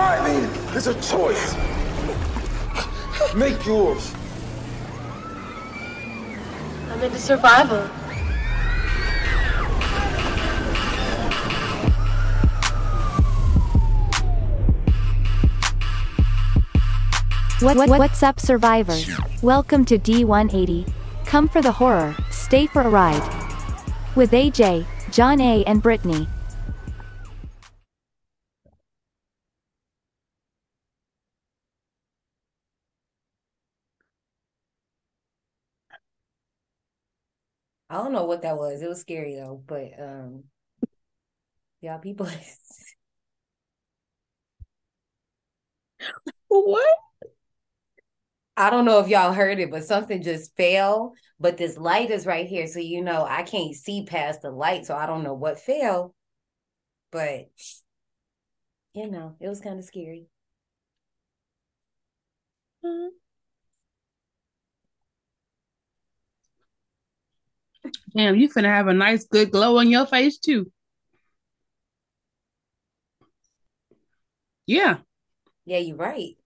Surviving is a choice. Make yours. I'm into survival. What, what, what's up, survivors? Welcome to D180. Come for the horror, stay for a ride. With AJ, John A., and Brittany. Don't know what that was. It was scary though, but um, y'all people. What? I don't know if y'all heard it, but something just fell. But this light is right here, so you know I can't see past the light, so I don't know what fell. But you know, it was kind of scary. Damn, you finna have a nice good glow on your face too. Yeah. Yeah, you're right.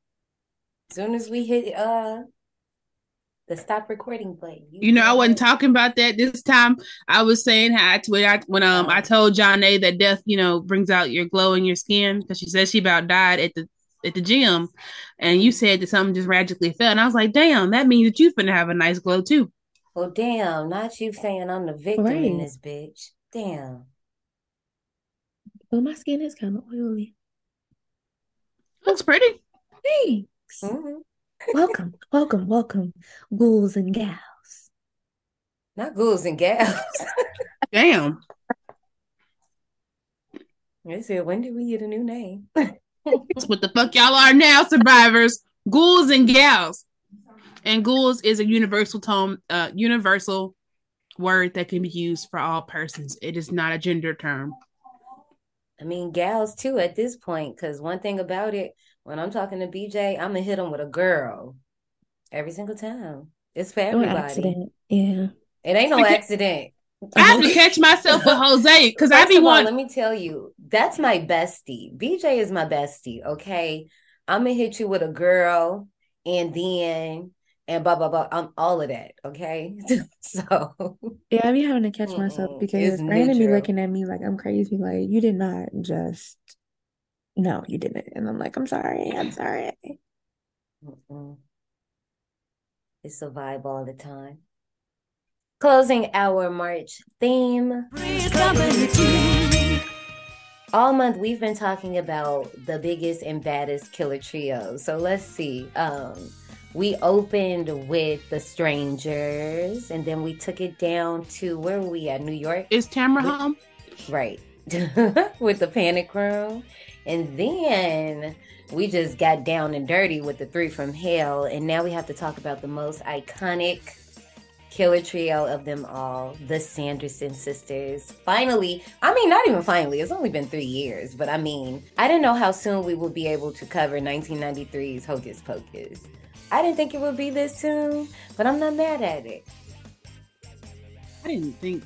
As soon as we hit uh the stop recording button, You know, I wasn't talking about that this time. I was saying how I, when I when um I told John A that death, you know, brings out your glow in your skin because she said she about died at the at the gym, and you said that something just magically fell, and I was like, damn, that means that you finna have a nice glow too. Well, damn, not you saying I'm the victim in this bitch. Damn. Well, my skin is kind of oily. Looks pretty. Thanks. Mhm. welcome, welcome, welcome, ghouls and gals. Not ghouls and gals. Damn. They said, when did we get a new name? That's what the fuck y'all are now, survivors. Ghouls and gals. And ghouls is a universal term, uh, universal word that can be used for all persons. It is not a gender term. I mean, gals too at this point, because one thing about it, when I'm talking to BJ, I'm gonna hit him with a girl every single time. It's for No everybody. accident. Yeah. It ain't no accident. I have to catch myself with Jose because I be of all, want. let me tell you, that's my bestie. BJ is my bestie, okay? I'm gonna hit you with a girl and then and blah blah blah. I'm all of that, okay? so Yeah, I be having to catch myself because It's Brandon be looking at me like I'm crazy. Like, you did not just, no, you didn't. And I'm like, I'm sorry. I'm sorry. Mm-mm. It's a vibe all the time. Closing our March theme. All month we've been talking about the biggest and baddest killer trio. So let's see. Um, we opened with the strangers, and then we took it down to where were we at? New York, Is Tamara home? right? with the panic room, and then we just got down and dirty with the three from hell, and now we have to talk about the most iconic killer trio of them all, the Sanderson sisters. Finally, I mean, not even finally, it's only been three years, but I mean, I didn't know how soon we would be able to cover 1993's Hocus Pocus. I didn't think it would be this soon, but I'm not mad at it. I didn't think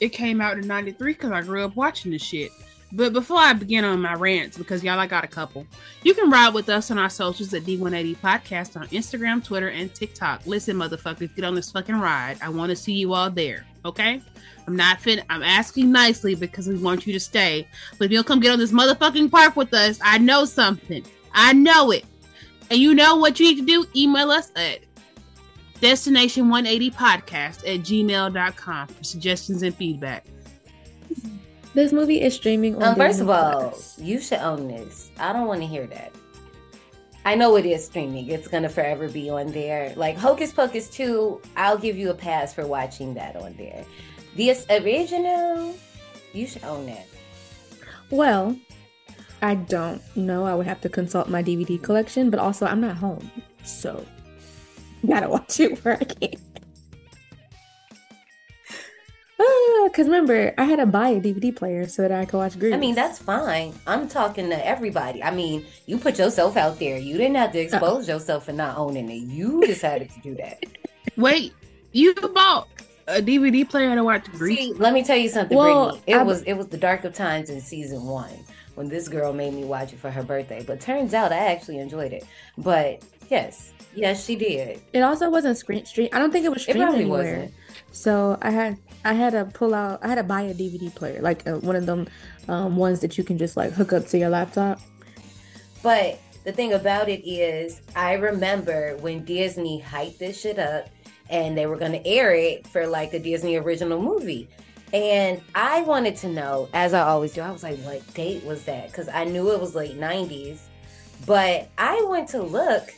it came out in 93 because I grew up watching this shit. But before I begin on my rants, because y'all, I got a couple, you can ride with us on our socials at D180 Podcast on Instagram, Twitter, and TikTok. Listen, motherfuckers, get on this fucking ride. I want to see you all there, okay? I'm not fit. I'm asking nicely because we want you to stay. But if you'll come get on this motherfucking park with us, I know something. I know it. And you know what you need to do? Email us at destination180podcast at gmail.com for suggestions and feedback. This movie is streaming on Um, first Disney of all, Plus. you should own this. I don't want to hear that. I know it is streaming. It's gonna forever be on there. Like Hocus Pocus 2, I'll give you a pass for watching that on there. This original, you should own that. Well, I don't know. I would have to consult my DVD collection, but also I'm not home, so gotta watch it where I can. Ah, because remember, I had to buy a DVD player so that I could watch Grease. I mean, that's fine. I'm talking to everybody. I mean, you put yourself out there. You didn't have to oh. expose yourself for not owning it. You decided to do that. Wait, you bought a DVD player to watch Grease? See, let me tell you something, Well, Brittany. It I- was it was the dark of times in season one. When this girl made me watch it for her birthday. But turns out I actually enjoyed it. But yes, yes, she did. It also wasn't screen stream. I don't think it was It streamed probably anywhere. wasn't. So I had I had to pull out. I had to buy a DVD player, like uh, one of them um, ones that you can just like hook up to your laptop. But the thing about it is, I remember when Disney hyped this shit up and they were going to air it for like a Disney original movie. And I wanted to know, as I always do, I was like, what date was that? Because I knew it was late 90s. But I went to look,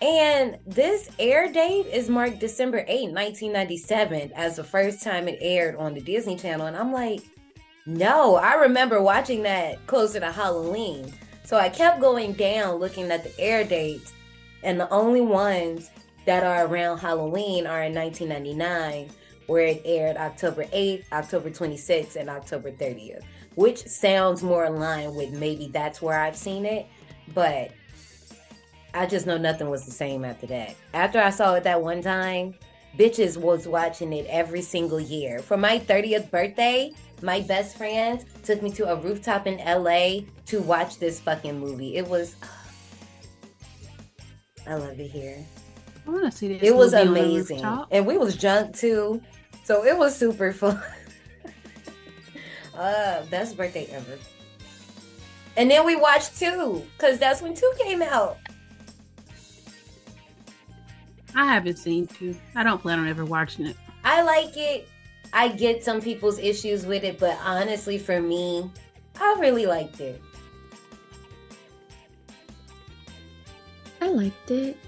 and this air date is marked December 8, 1997, as the first time it aired on the Disney Channel. And I'm like, no, I remember watching that closer to Halloween. So I kept going down looking at the air dates, and the only ones that are around Halloween are in 1999, where it aired October 8th, October 26th, and October 30th, which sounds more aligned with maybe that's where I've seen it, but I just know nothing was the same after that. After I saw it that one time, bitches was watching it every single year. For my 30th birthday, my best friends took me to a rooftop in LA to watch this fucking movie. It was I love it here. I want to see this. It was movie on the amazing. And we was drunk too. So it was super fun. uh best birthday ever. And then we watched two, because that's when two came out. I haven't seen two. I don't plan on ever watching it. I like it. I get some people's issues with it, but honestly, for me, I really liked it. I liked it.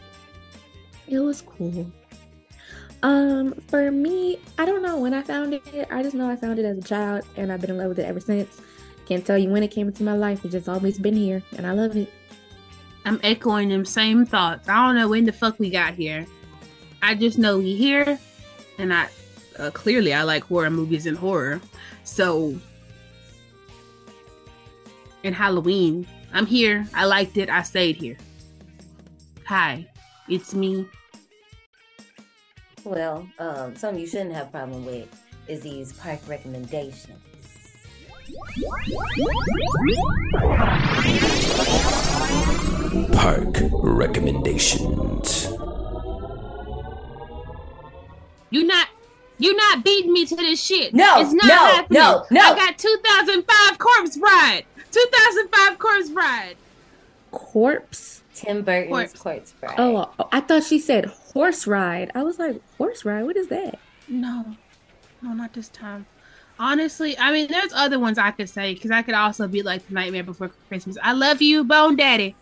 It was cool. Um, for me, I don't know when I found it. I just know I found it as a child, and I've been in love with it ever since. Can't tell you when it came into my life. It's just always been here, and I love it. I'm echoing them same thoughts. I don't know when the fuck we got here. I just know we here, and I uh, clearly I like horror movies and horror. So, and Halloween, I'm here. I liked it. I stayed here. Hi, it's me. Well, um, something you shouldn't have problem with is these park recommendations. Park recommendations. You not. You not beating me to this shit. No, it's not no, happening. no, no. I got 2005 Corpse Bride. 2005 Corpse Bride. Corpse. Tim Burton's Corpse. Corpse Bride. Oh, I thought she said horse ride. I was like, horse ride? What is that? No, no, not this time. Honestly, I mean, there's other ones I could say because I could also be like the Nightmare Before Christmas. I love you, Bone Daddy.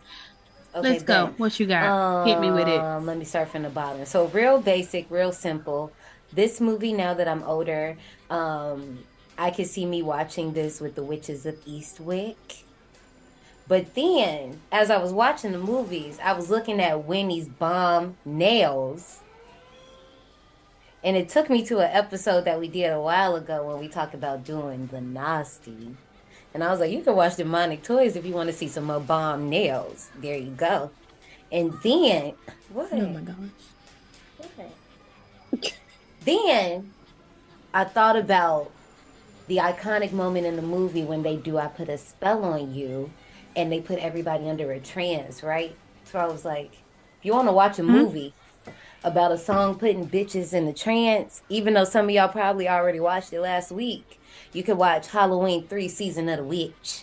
Okay, Let's go. bet. What you got? Hit me with it. Um, Let me start from the bottom. So real basic, real simple. This movie, now that I'm older, um, I could see me watching this with the Witches of Eastwick. But then, as I was watching the movies, I was looking at Winnie's bomb nails. And it took me to an episode that we did a while ago when we talked about doing the nasty. And I was like, you can watch Demonic Toys if you want to see some more bomb nails. There you go. And then, what? Oh my gosh. What? then I thought about the iconic moment in the movie when they do I put a spell on you and they put everybody under a trance, right? So I was like, if you want to watch a hmm? movie about a song putting bitches in the trance, even though some of y'all probably already watched it last week, you could watch Halloween 3 Season of the Witch.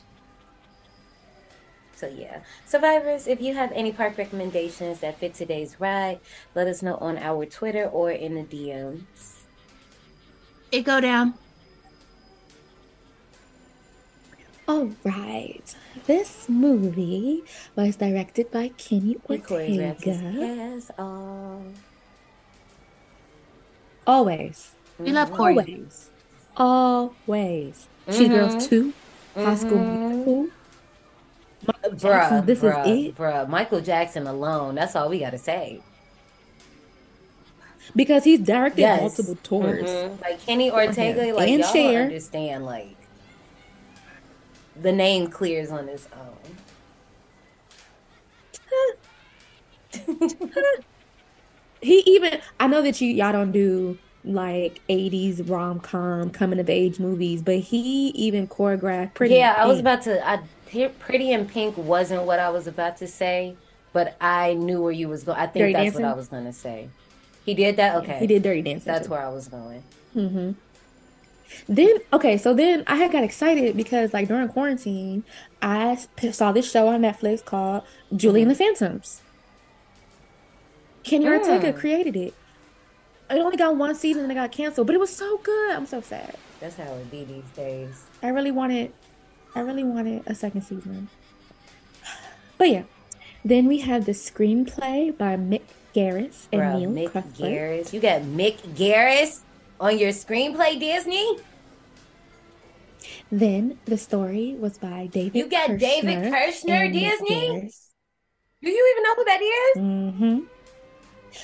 So yeah, survivors, if you have any park recommendations that fit today's ride, let us know on our Twitter or in the DMs. It go down. All right. This movie was directed by Kenny He choreographed his Ortega. ass off. Um, Always. We love Corey. Always. Always. She mm-hmm. Girls 2. High School. Mm-hmm. Musical. Bruh, Jackson, this is it? bruh. Michael Jackson alone. That's all we gotta say. Because he's directed Yes. multiple tours. Mhm. Like Kenny Ortega, like And y'all Cher. understand, like the name clears on its own. He even I know that you y'all don't do like 80s rom com coming of age movies, but he even choreographed pretty yeah, I was about to. I Pretty in Pink wasn't what I was about to say, but I knew where you was going. I think Dirty that's Dancing? what I was gonna say. He did that. Okay, He did Dirty Dancing. That's too. where I was going. Mm hmm Then okay, so then I had got excited because like during quarantine, I saw this show on Netflix called Julie and the Phantoms. Kenny Ortega Mm. created it. It only got one season and it got canceled, but it was so good. I'm so sad. That's how it be these days. I really wanted, I really wanted a second season. But yeah, then we have the screenplay by Mick Garris and Bro, Neil Mick Garris. You got Mick Garris on your screenplay, Disney. Then the story was by David. You got David Kirschner, Disney? Do you even know who that is? hmm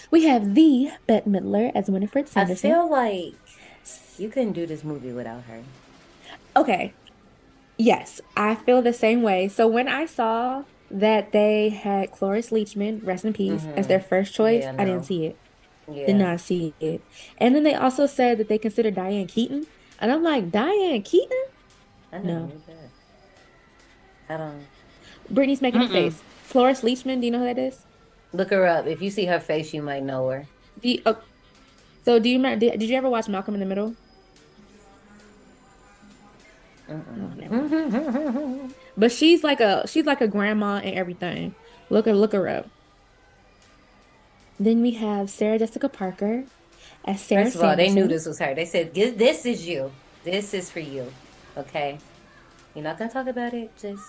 We have the Bette Midler as Winifred Sanderson. I feel like you couldn't do this movie without her. Okay. Yes, I feel the same way. So when I saw that they had Cloris Leachman, rest in peace, as their first choice, Mm-hmm. Yeah, I didn't see it. Yeah. Did not see it. And then they also said that they considered Diane Keaton. And I'm like, Diane Keaton? I No. know. I don't Brittany's making a Mm-mm. face. Cloris Leachman, do you know who that is? look her up. If you see her face, you might know her. Do you, oh, so do you remember, did, did you ever watch Malcolm in the Middle? Oh. But she's like a she's like a grandma and everything. Look her look her up. Then we have Sarah Jessica Parker as Sarah First of all, they knew this was her. They said, "This this is you. This is for you." Okay, you're not gonna talk about it. Just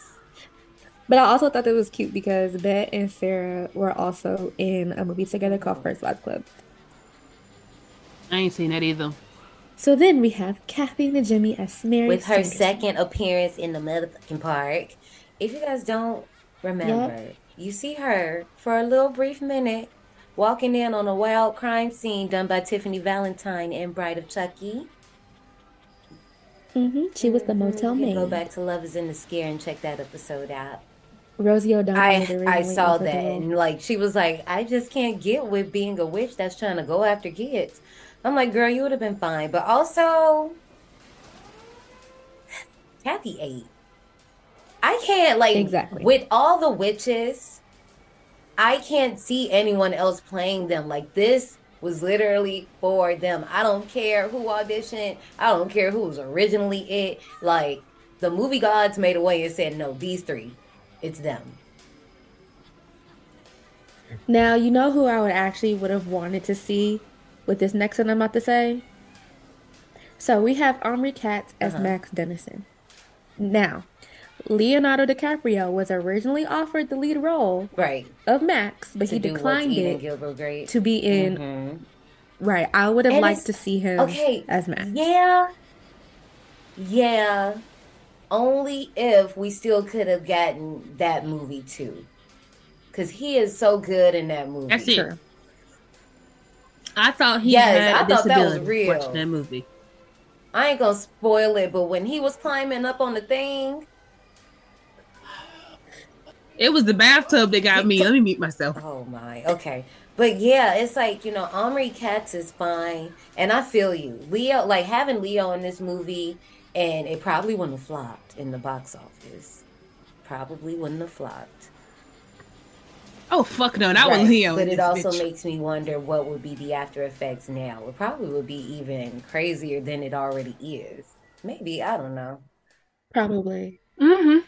But I also thought that was cute because Bette and Sarah were also in a movie together called First Wives Club. I ain't seen that either. So then we have Kathy Najimy as Mary with her Sanderson. second appearance in the motherfucking park. If you guys don't remember, you see her for a little brief minute walking in on a wild crime scene done by Tiffany Valentine in Bride of Chucky. Mm-hmm. She was the motel You can go back to Love is in the Scare and check that episode out. Rosie O'Donnell. I I saw that and like she was like, I just can't get with being a witch that's trying to go after kids. I'm like, girl, you would have been fine. But also Kathy ate. I can't like Exactly. with all the witches, I can't see anyone else playing them. Like this was literally for them. I don't care who auditioned. I don't care who was originally it. Like the movie gods made a way and said, no, these three, it's them. Now you know who I would actually would have wanted to see with this next one I'm about to say. So we have Omri Katz as Uh-huh. Max Dennison. Now, Leonardo DiCaprio was originally offered the lead role Right. of Max, but To he declined it Gilbert to be in. Mhm. Right, I would have And liked to see him Okay. as Max. Yeah. Yeah. Only if we still could have gotten that movie too. Because he is so good in that movie. That's it. True. I thought he Yes, had I a thought that was real. watching that movie. I ain't gonna spoil it, but when he was climbing up on the thing, It was the bathtub that got me. Let me mute myself. oh my, okay. But yeah, it's like, you know, Omri Katz is fine. And I feel you. Leo, like having Leo in this movie, and it probably wouldn't have flopped in the box office. Probably wouldn't have flopped. Oh fuck no, not Right, with Leo. But it also bitch. makes me wonder what would be the after effects now. It probably would be even crazier than it already is. Maybe, I don't know. Probably. hmm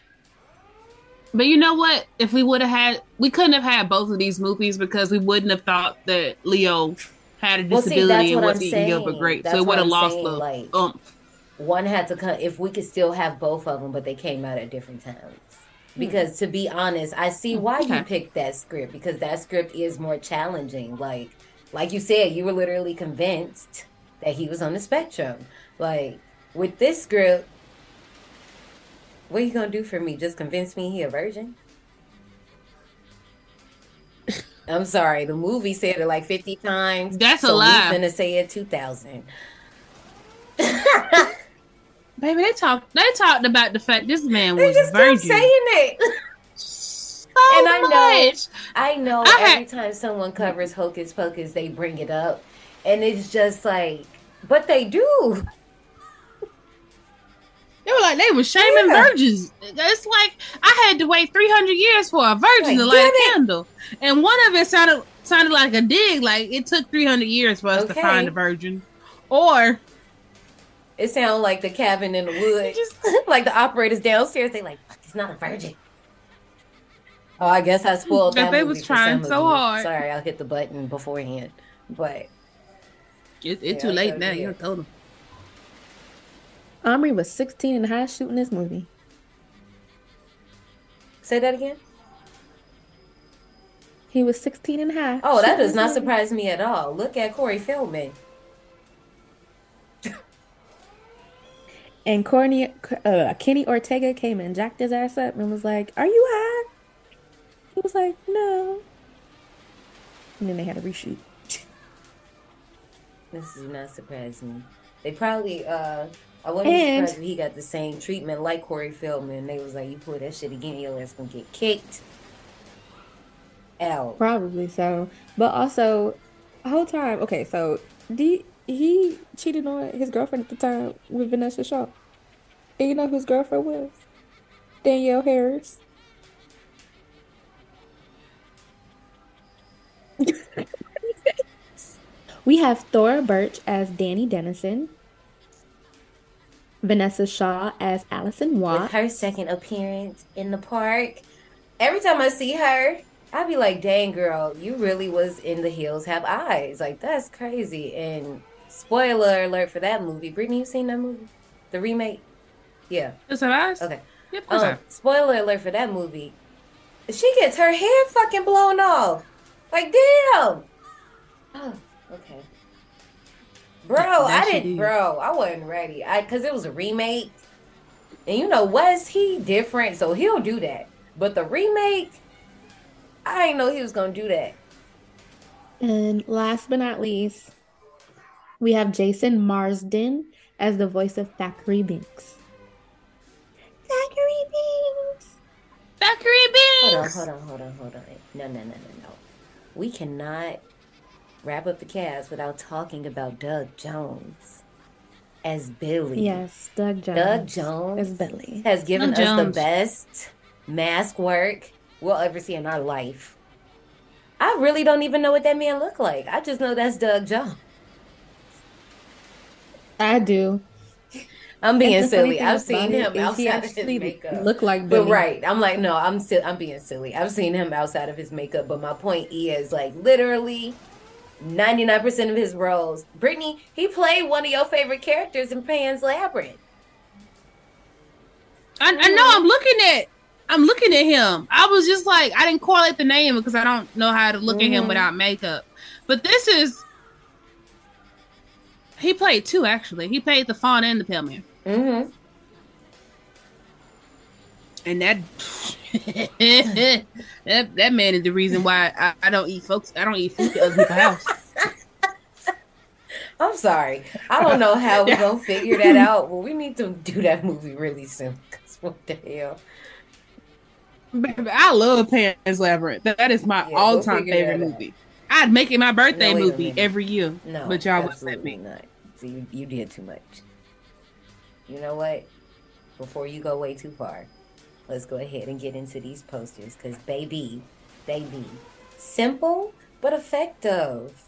But you know what? If we would have had, we couldn't have had both of these movies because we wouldn't have thought that Leo had a Well, see, disability and was I'm eating Gilbert. Grape, That's so it would have lost saying, the like- umph. One had to come if we could still have both of them, but they came out at different times. Hmm. Because to be honest, I see hmm. why you picked that script because that script is more challenging. Like, like you said, you were literally convinced that he was on the spectrum. Like with this script, what are you gonna do for me? Just convince me he a virgin? I'm sorry, the movie said it like 50 times. That's a so lie. gonna say it 2,000. Baby, they talked. They talked about the fact this man They was just virgin. kept saying it. so And I know- much. I know I had- every time someone covers Hocus Pocus, they bring it up. And it's just like, but they do. They were like they were shaming Yeah. virgins. It's like I had to wait three hundred years for a virgin Like, to light a candle, and one of it sounded sounded like a dig. Like it took three hundred years for us to find a virgin, or It sounded like the cabin in the woods. Just- like the operators downstairs, they like, it's not a virgin. Oh, I guess I spoiled that. they was trying so hard. Sorry, I'll hit the button beforehand. But it, it's Yeah, too late now. You told them. Omri was 16 and half shooting this movie. say that again. He was 16 and half. Oh, that does not surprise me at all. Look at Corey Feldman. And Corny, uh, Kenny Ortega came and jacked his ass up and was like, Are you high? He was like, No. And then they had a reshoot. This does not surprise me. They probably uh I wouldn't be And- surprised if he got the same treatment like Corey Feldman. They was like, you pull that shit again, your ass gonna get kicked out. Probably so. But also, the whole time, okay, so D, he cheated on his girlfriend at the time with Vinessa Shaw. And you know who his girlfriend was? Danielle Harris. we have Thora Birch as Dani Dennison. Vinessa Shaw as Allison With Watt. her second appearance in the park, every time I see her, I'd be like, dang girl, you really was in the hills have eyes. Like that's crazy. And spoiler alert for that movie. Brittany, you seen that movie? The remake? Yeah. Is that eyes? Okay. Yeah, of Um, spoiler alert for that movie. She gets her hair fucking blown off. Like, damn. Oh, okay. Bro, That- that I didn't, did. bro, I wasn't ready. I, cause it was a remake. And you know, Wes, he different, so he'll do that. But the remake, I didn't know he was gonna do that. And last but not least, we have Jason Marsden as the voice of Thackeray Binks. Thackeray Binks! Thackeray Hold on, hold on, hold on, hold on. No, no, no, no, no. We cannot wrap up the cast without talking about Doug Jones as Billy. Yes, Doug Jones. Doug Jones as Billy. has given Doug us the best mask work we'll ever see in our life. I really don't even know what that man looked like. I just know that's Doug Jones. I do. I'm being And the funny silly. I've about seen him is he outside of his makeup. Look like Billy. But right, I'm like, no, I'm still, I'm being silly. I've seen him outside of his makeup, but my point is, like, literally, 99% of his roles. Brittany, he played one of your favorite characters in Pan's Labyrinth. I, I know. I'm looking at. I'm looking at him. I was just like, I didn't correlate the name because I don't know how to look at him Mhm. without makeup. But this is. He played two actually. He played the fawn and the pale man, Mm-hmm. And that that that man is the reason why I, I don't eat folks. I don't eat food at other people's house. I'm sorry. I don't know how we're going to figure that out, but we need to do that movie really soon. 'cause what the hell? Baby, I love Pan's Labyrinth. That, is my Yeah, all-time figure favorite movie. I'd make it my birthday No, movie every year. No, but y'all wouldn't let me. not. So you, you did too much. You know what? Before you go way too far, let's go ahead and get into these posters because baby, they be simple but effective.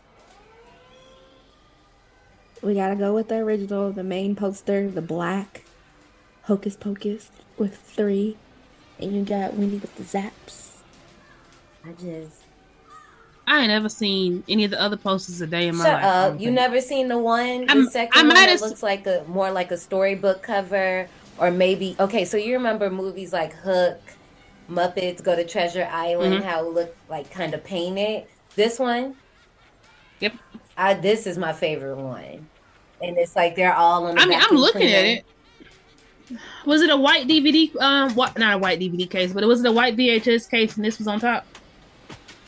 We gotta go with the original, the main poster, the black Hocus Pocus with three. And you got Winnie with the zaps. I just I ain't ever seen any of the other posters a day in my shut life. I up. You think. never seen the one, the I'm- second I one might that have- looks like a more like a storybook cover, or maybe okay. So you remember movies like Hook, Muppets Go to Treasure Island, Mhm. how it looked like kind of painted. This one, Yep. I this is my favorite one, and it's like they're all on. The I mean, I'm vacuum looking at it. Was it a white DVD? Um, what? Not a white DVD case, but it was it a white VHS case, and this was on top.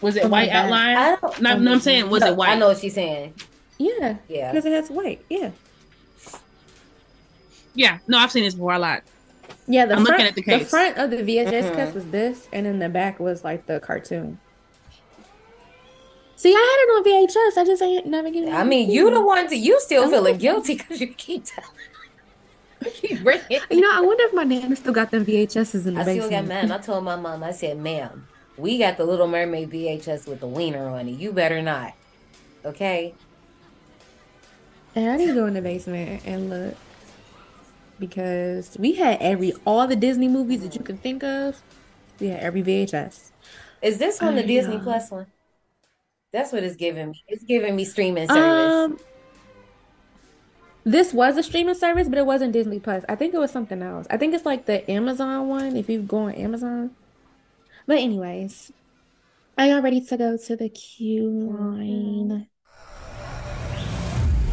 Was it Oh white outline? I don't. No, no, I'm saying, was No, it white? I know what she's saying. Yeah, Yeah. because it has white. Yeah. Yeah, no, I've seen this before a lot. Yeah, the I'm front, looking at the case. front of the VHS Mhm. case was this, and then the back was like the cartoon. See, I had it on VHS. I just ain't never get it. I mean, you the one that you still Oh. feeling guilty because you keep telling. You know, I wonder if my nana still got them VHSs in the I still basement. got mine. I told my mom, I said, ma'am, we got the Little Mermaid VHS with the wiener on it. You better not. Okay? And I need to go in the basement and look because we had every all the Disney movies that you can think of. We had every VHS. Is this one the I Disney know. Plus one? That's what it's giving me. It's giving me streaming service. Um, this was a streaming service, but it wasn't Disney Plus. I think it was something else. I think it's like the Amazon one. If you go on Amazon. But anyways, are y'all ready to go to the queue line?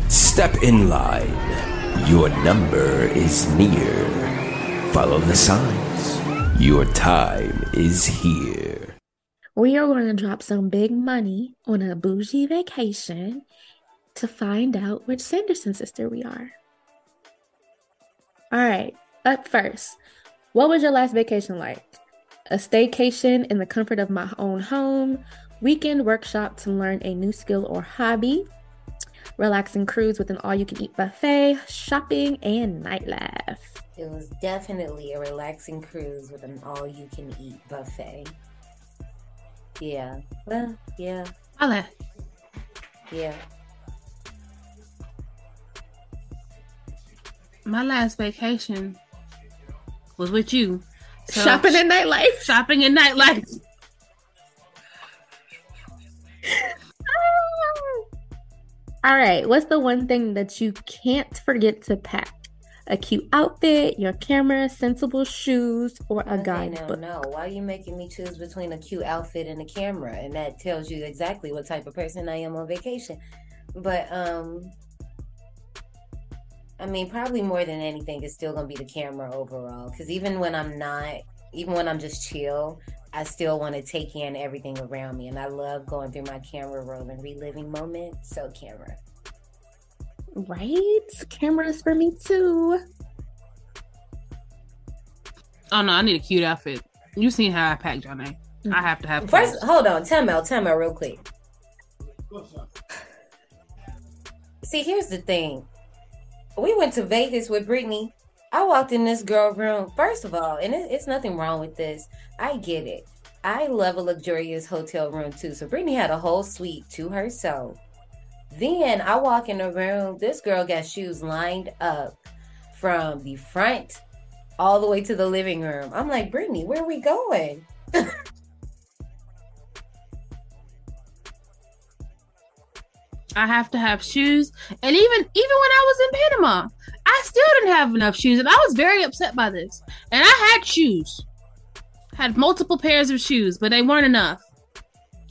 Step in line. Your number is near. Follow the signs. Your time is here. We are going to drop some big money on a bougie vacation to find out which Sanderson sister we are. All right, up first, what was your last vacation like? A staycation in the comfort of my own home, weekend workshop to learn a new skill or hobby, relaxing cruise with an all you can eat buffet, shopping, and nightlife. It was definitely a relaxing cruise with an all you can eat buffet. Yeah. Well, yeah, I yeah. My last vacation was with you. So, shopping and nightlife. shopping and nightlife. Ah! All right, what's the one thing that you can't forget to pack? A cute outfit, your camera, sensible shoes, or a guidebook? no. Why are you making me choose between a cute outfit and a camera? And that tells you exactly what type of person I am on vacation. But um I mean, probably more than anything, it's still gonna be the camera overall. Because even when I'm not, even when I'm just chill, I still want to take in everything around me, and I love going through my camera roll and reliving moments. So, camera. Right? Cameras for me too. Oh no, I need a cute outfit. You seen how I packed Johnny? I have to have mm-hmm. First, hold on. Time out. Time out real quick. See, here's the thing. We went to Vegas with Brittany. I walked in this girl room. First of all, and it, it's nothing wrong with this. I get it. I love a luxurious hotel room too. So Brittany had a whole suite to herself. Then I walk in the room. This girl got shoes lined up from the front all the way to the living room. I'm like, Brittany, where are we going? I have to have shoes, and even even when I was in Panama, I still didn't have enough shoes, and I was very upset by this. And I had shoes, had multiple pairs of shoes, but they weren't enough,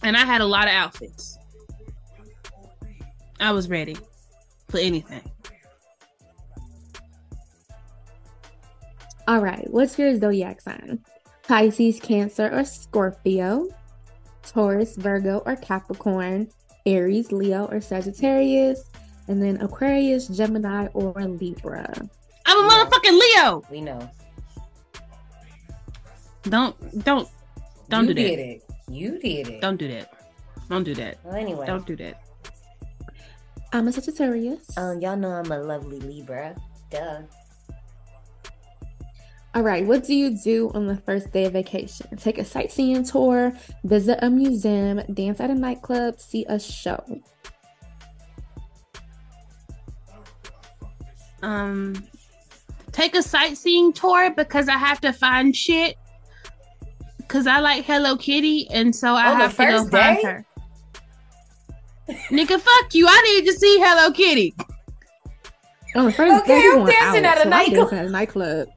and I had a lot of outfits. I was ready for anything. All right, what's your zodiac sign? Pisces, Cancer, or Scorpio? Taurus, Virgo, or Capricorn? Aries, Leo, or Sagittarius? And then Aquarius, Gemini, or Libra. I'm a motherfucking Leo. We know. Don't don't don't you do that. You did it. You did it. Don't do that. Don't do that. Well, anyway, Don't do that. I'm a Sagittarius. um, y'all know I'm a lovely Libra. Duh. All right, what do you do on the first day of vacation? Take a sightseeing tour, visit a museum, dance at a nightclub, see a show. Um take a sightseeing tour because I have to find shit. Cause I like Hello Kitty, and so I On the have to go first find day? her. Nigga, fuck you! I need to see Hello Kitty. On the first Okay, day, I'm dancing out, at a so I'm nightclub. at a nightclub.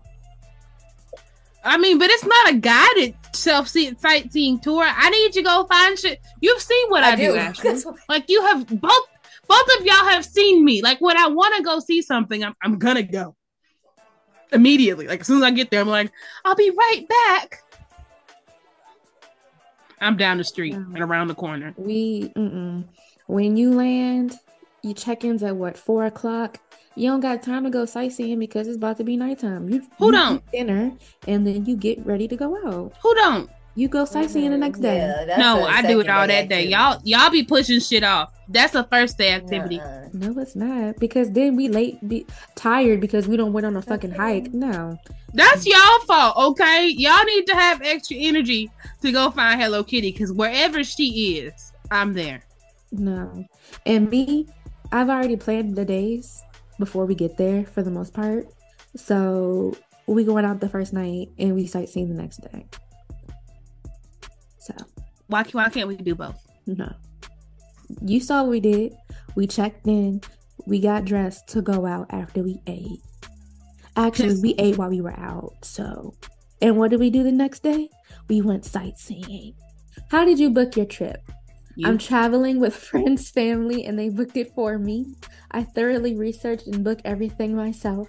I mean, but it's not a guided self sightseeing tour. I need to go find shit. You've seen what I, do, Ashley. Like you have both both of y'all have seen me. Like when I want to go see something, I'm I'm gonna go immediately. Like as soon as I get there, I'm like, I'll be right back. I'm down the street Mhm. and around the corner. We, mm-mm. when you land, you check ins at what four o'clock. You don't got time to go sightseeing because it's about to be nighttime. You Who you don't? dinner and then you get ready to go out. Who don't? You go sightseeing the next day. Yeah, that's no, I do it all that day. Y'all, y'all be pushing shit off. That's a first day activity. Uh-uh. No, it's not because then we late, be tired because we don't went on a fucking hike. No, That's y'all fault, okay? Y'all need to have extra energy to go find Hello Kitty because wherever she is, I'm there. no. And me, I've already planned the days before we get there for the most part. So we going out the first night and we sightseeing the next day. Why, why can't we do both? no, you saw what we did. We checked in. We got dressed to go out after we ate. Actually, we ate while we were out. So, and what did we do the next day? We went sightseeing. How did you book your trip? You, I'm traveling with friends, family, and they booked it for me. I thoroughly researched and booked everything myself.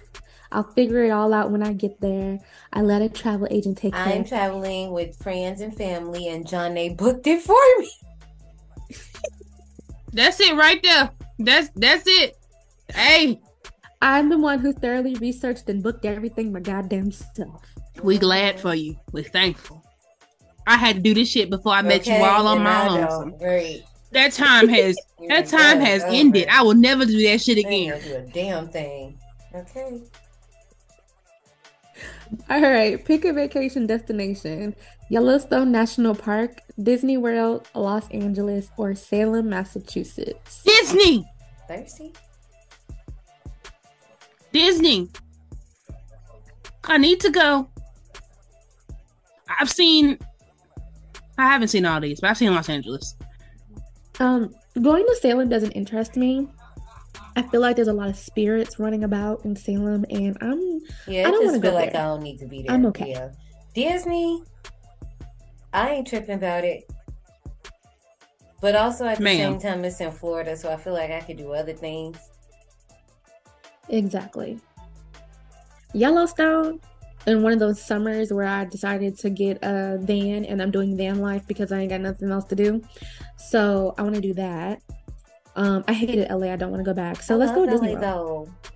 I'll figure it all out when I get there. I let a travel agent take care. I'm traveling with friends and family, and John A booked it for me. that's it right there. That's that's it. Hey, I'm the one who thoroughly researched and booked everything my goddamn self. we glad for you. We're thankful. I had to do this shit before I met you all on my I own. don't. Great. That time has that time has Over. ended. I will never do that shit again. do a damn thing. Okay. All right, pick a vacation destination Yellowstone National Park, Disney World, Los Angeles, or Salem, Massachusetts. Disney, Thirsty? Disney. I need to go. I've seen. I haven't seen all these, but I've seen Los Angeles. Um, going to Salem doesn't interest me. I feel like there's a lot of spirits running about in Salem, and I'm Yeah, I I don't just wanna feel go like there. I don't need to be there. I'm okay. Yeah. Disney, I ain't tripping about it. But also at the Ma'am. same time, it's in Florida, so I feel like I could do other things. exactly Yellowstone. In one of those summers where I decided to get a van and I'm doing van life because I ain't got nothing else to do. So I want to do that. Um, I hated LA. I don't want to go back. So I let's go to Disney LA, World. though.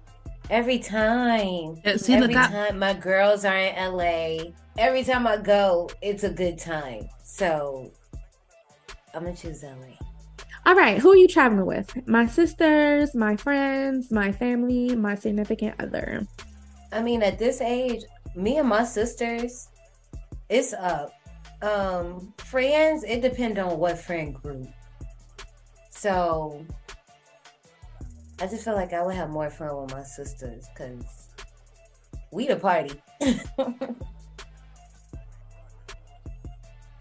Every time. Yeah, see, Every look, I- time my girls are in LA, every time I go, it's a good time. So I'm gonna choose LA. All right, who are you traveling with? My sisters, my friends, my family, my significant other. I mean, at this age, me and my sisters, it's up. Um, friends, it depends on what friend group. So I just feel like I would have more fun with my sisters because we the party.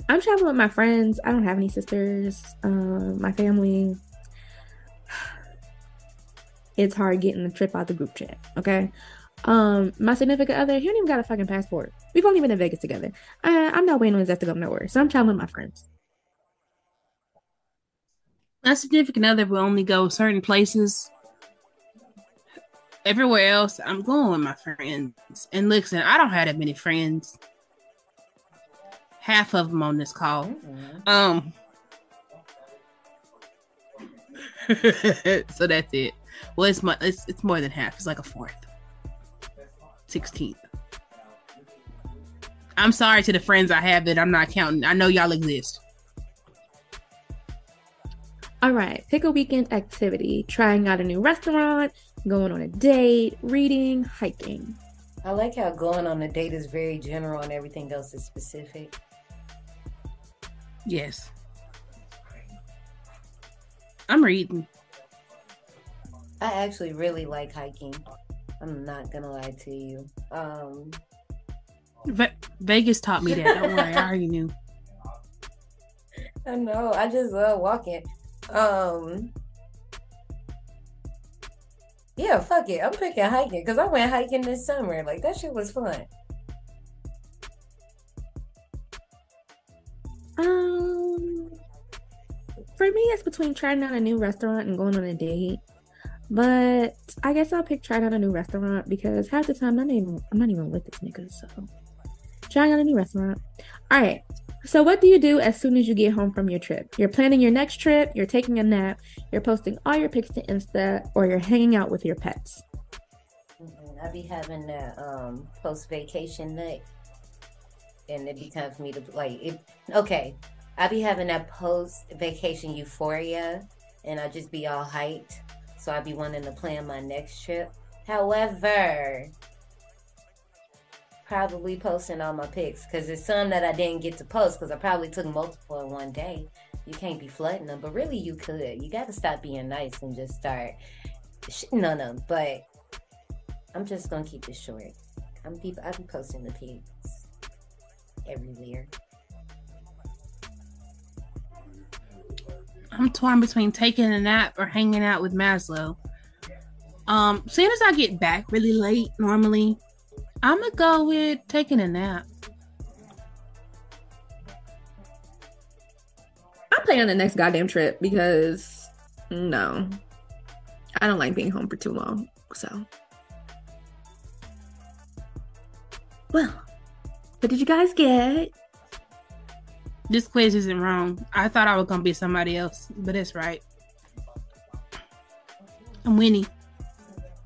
I'm traveling with my friends. I don't have any sisters. Um, my family. It's hard getting the trip out the group chat. Okay. Um, my significant other, he don't even got a fucking passport. We've only been in Vegas together. I, I'm not waiting on his ass to go nowhere. So I'm traveling with my friends. My significant other will only go certain places. Everywhere else, I'm going with my friends. And listen, I don't have that many friends. Half of them on this call. Mhm. Um. so that's it. Well, it's, mu- it's it's more than half. It's like a fourth, sixteenth. I'm sorry to the friends I have that I'm not counting. I know y'all exist. All right, pick a weekend activity. Trying out a new restaurant, going on a date, reading, hiking. I like how going on a date is very general and everything else is specific. Yes. I'm reading. I actually really like hiking. I'm not gonna lie to you. Um, Ve- Vegas taught me that. Don't worry, I already knew. I know. I just love walking. Um. Yeah, fuck it. I'm picking hiking because I went hiking this summer. Like that shit was fun. Um, for me, it's between trying out a new restaurant and going on a date. But I guess I'll pick trying out a new restaurant because half the time I'm not even I'm not even with this nigga. So trying out a new restaurant. All right. So what do you do as soon as you get home from your trip? You're planning your next trip. You're taking a nap. You're posting all your pics to Insta, or you're hanging out with your pets. Mhm. I be having that um post vacation night. and it'd be time for me to like it. Okay, I be having that post vacation euphoria, and I just be all hyped. So I be wanting to plan my next trip. However, probably posting all my pics because there's some that I didn't get to post because I probably took multiple in one day. You can't be flooding them, but really you could. You got to stop being nice and just start shitting on them. But I'm just gonna keep it short. I'm be I'll be posting the pics everywhere. I'm torn between taking a nap or hanging out with Maslow. Um, seeing as I get back really late normally, I'm gonna go with taking a nap. I'm planning the next goddamn trip because no, I don't like being home for too long. So, well, what did you guys get? This quiz isn't wrong. I thought I was gonna be somebody else, but it's right. I'm Winnie.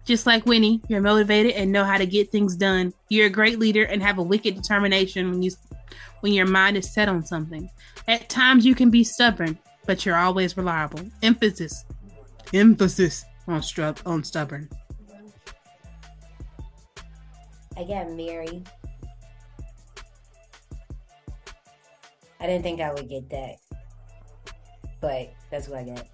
Just like Winnie, you're motivated and know how to get things done. You're a great leader and have a wicked determination when you when your mind is set on something. At times you can be stubborn, but you're always reliable. Emphasis. Emphasis on stru- on stubborn. I got Mary. I didn't think I would get that, but that's what I got.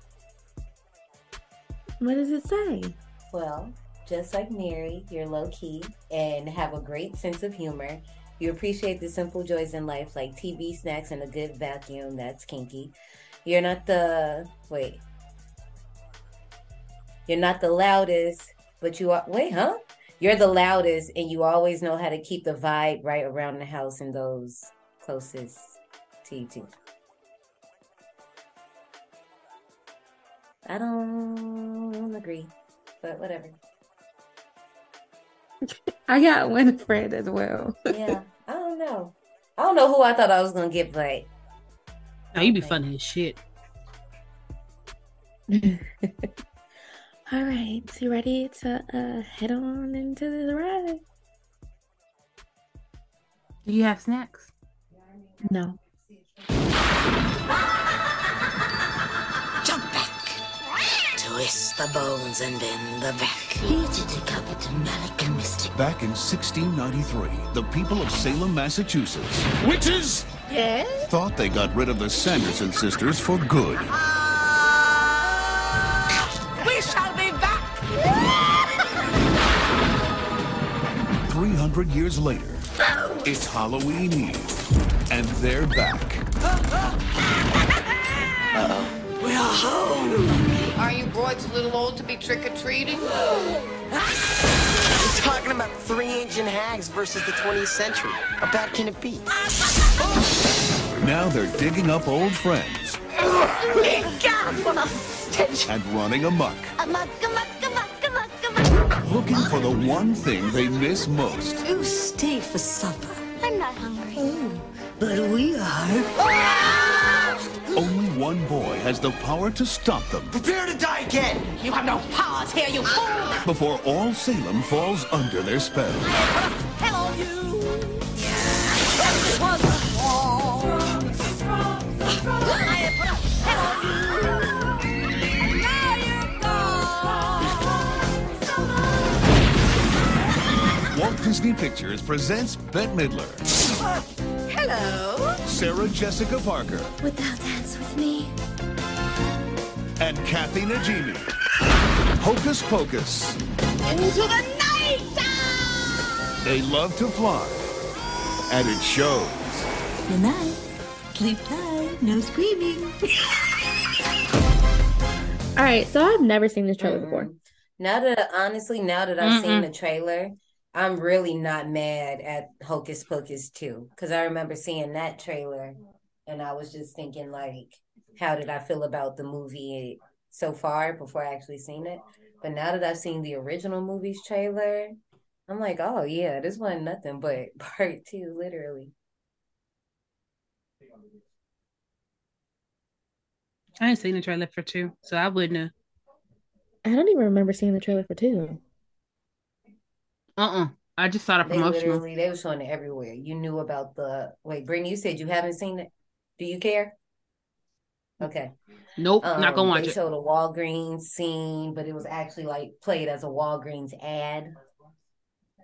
What does it say? Well, just like Mary, you're low key and have a great sense of humor. You appreciate the simple joys in life like TV, snacks, and a good vacuum. That's kinky. You're not the wait. You're not the loudest, but you are wait, huh? You're the loudest and you always know how to keep the vibe right around the house and those closest to you too. I don't agree, but whatever. I got Winifred as well. Yeah, I don't know. I don't know who I thought I was gonna get, but Now you be funny as shit. All right, so you ready to uh, head on into the ride? Do you have snacks? No. Twist the bones and bend the back. Here to decouple to Malika Mystic. Back in 1693, the people of Salem, Massachusetts, witches, Yes? thought they got rid of the Sanderson sisters for good. Ah! We shall be back. 300 years later, it's Halloween Eve, and they're back. We're home. Are you boys a little old to be trick-or-treating? We're talking about three ancient hags versus the 20th century. How bad can it be? Now they're digging up old friends God, what a stench. and running amok, Amok, amok, amok, amok, amok. looking for the one thing they miss most. You stay for supper. I'm not hungry. but we are. Only one boy has the power to stop them Prepare to die again. You have no powers here, you fool! before all Salem falls under their spell. Hello, you. Walt Disney Pictures presents Bette Midler, Hello? Sarah Jessica Parker, Would thou dance with me? And Kathy Najimy. Hocus Pocus. Into the night! They love to fly. And it shows. Good night. Sleep tight. No screaming. All right, so I've never seen this trailer before. Mm-mm. Now that honestly, now that I've seen Mm-mm. the trailer, I'm really not mad at Hocus Pocus 2 because I remember seeing that trailer and I was just thinking like, how did I feel about the movie so far before I actually seen it? But now that I've seen the original movie's trailer, I'm like, oh yeah, this wasn't nothing but part two, literally. I ain't seen the trailer for two, so I wouldn't have. I don't even remember seeing the trailer for two. Uh uh I just saw the promotional. literally they were showing it everywhere. You knew about the wait, Brittany, you said you haven't seen it. Do you care? Okay. Nope, not gonna Um, watch they it. showed a Walgreens scene, but it was actually like played as a Walgreens ad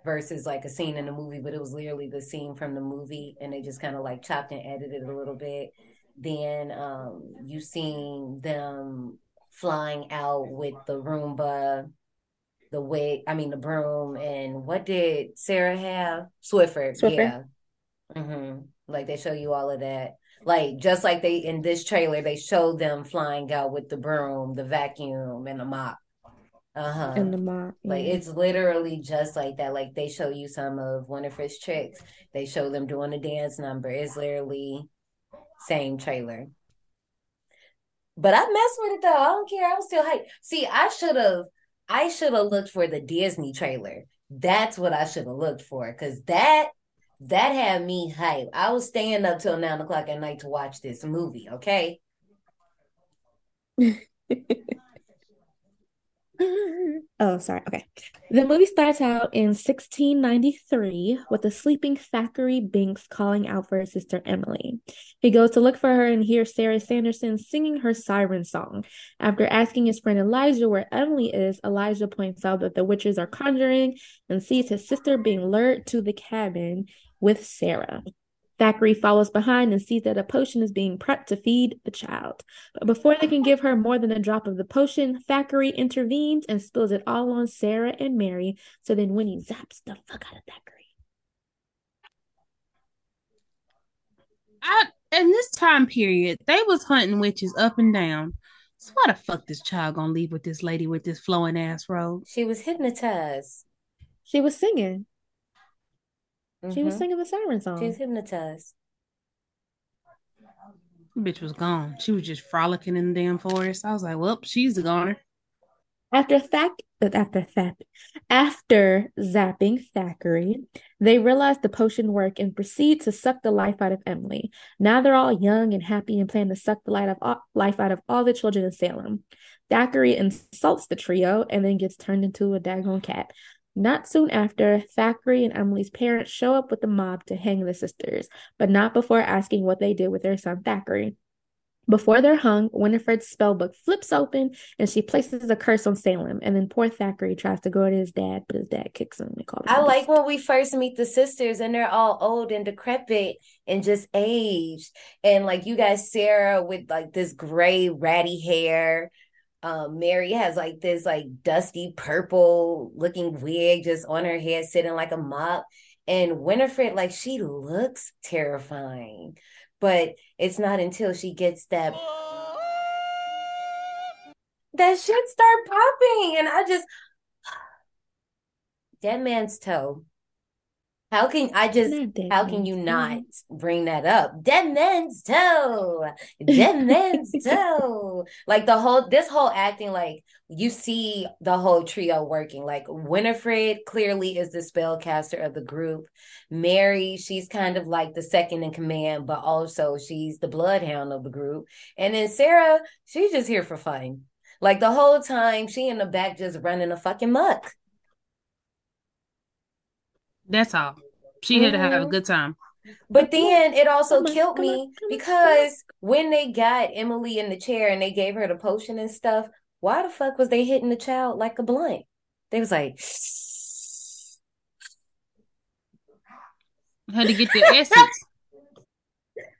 versus like a scene in the movie, but it was literally the scene from the movie and they just kind of like chopped and edited it a little bit. Then um you seen them flying out with the Roomba, the wig, I mean the broom, and what did Sarah have? Swiffer, Swiffer. yeah. hmm Like they show you all of that. Like just like they in this trailer, they showed them flying out with the broom, the vacuum, and the mop. Uh-huh. And the mop. Like it's literally just like that. Like they show you some of Winifred's tricks. They show them doing a dance number. It's literally same trailer. But I messed with it though. I don't care. I'm still hyped. See, I should have I should have looked for the Disney trailer. That's what I should have looked for. Cause that that had me hype. I was staying up till nine o'clock at night to watch this movie, okay? Oh, sorry. Okay. The movie starts out in 1693 with the sleeping Thackeray Binks calling out for his sister Emily. He goes to look for her and hears Sarah Sanderson singing her siren song. After asking his friend Elijah where Emily is, Elijah points out that the witches are conjuring and sees his sister being lured to the cabin with Sarah. Thackeray follows behind and sees that a potion is being prepped to feed the child. But before they can give her more than a drop of the potion, Thackeray intervenes and spills it all on Sarah and Mary. So then Winnie zaps the fuck out of Thackeray. I in this time period, they was hunting witches up and down. So why the fuck this child gonna leave with this lady with this flowing ass robe? She was hypnotized. She was singing. She was Mhm. singing the siren She was hypnotized. Bitch was gone. She was just frolicking in the damn forest. I was like, well, she's a goner. After Thack, after Thap, after zapping Thackeray, they realize the potion work and proceed to suck the life out of Emily. Now they're all young and happy and plan to suck the life of all, life out of all the children in Salem. Thackeray insults the trio and then gets turned into a daggone cat. Not soon after, Thackeray and Emily's parents show up with the mob to hang the sisters, but not before asking what they did with their son Thackeray. Before they're hung, Winifred's spellbook flips open and she places a curse on Salem. And then poor Thackeray tries to go to his dad, but his dad kicks him and calls him. I like when we first meet the sisters and they're all old and decrepit and just aged. And like you got Sarah with like this gray ratty hair. Um, Mary has like this like dusty purple looking wig just on her head, sitting like a mop. And Winifred, like she looks terrifying, but it's not until she gets that that shit start popping, and I just that man's toe. How can I just? How can you not bring that up? Dead man's toe. Dead man's toe. Like the whole this whole acting, like you see the whole trio working. Like Winifred clearly is the spellcaster of the group. Mary, she's kind of like the second in command, but also she's the bloodhound of the group. And then Sarah, she's just here for fun. Like the whole time, she in the back just running a fucking muck. That's all. She had to have a Mhm. good time. But then it also Come killed come me because when they got Emily in the chair and they gave her the potion and stuff, why the fuck was they hitting the child like a blunt? They was like, Had to get the essence.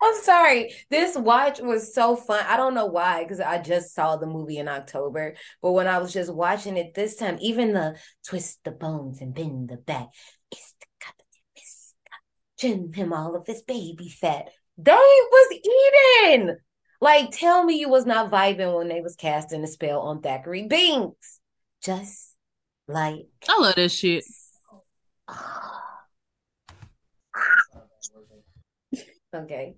I'm sorry. This watch was so fun. I don't know why, because I just saw the movie in October. But when I was just watching it this time, even the twist the bones and bend the back, kiss the cup and miss trim him all of his baby fat. They was eating. Like, tell me you was not vibing when they was casting the spell on Thackeray Binks. Just like I love that shit. Okay.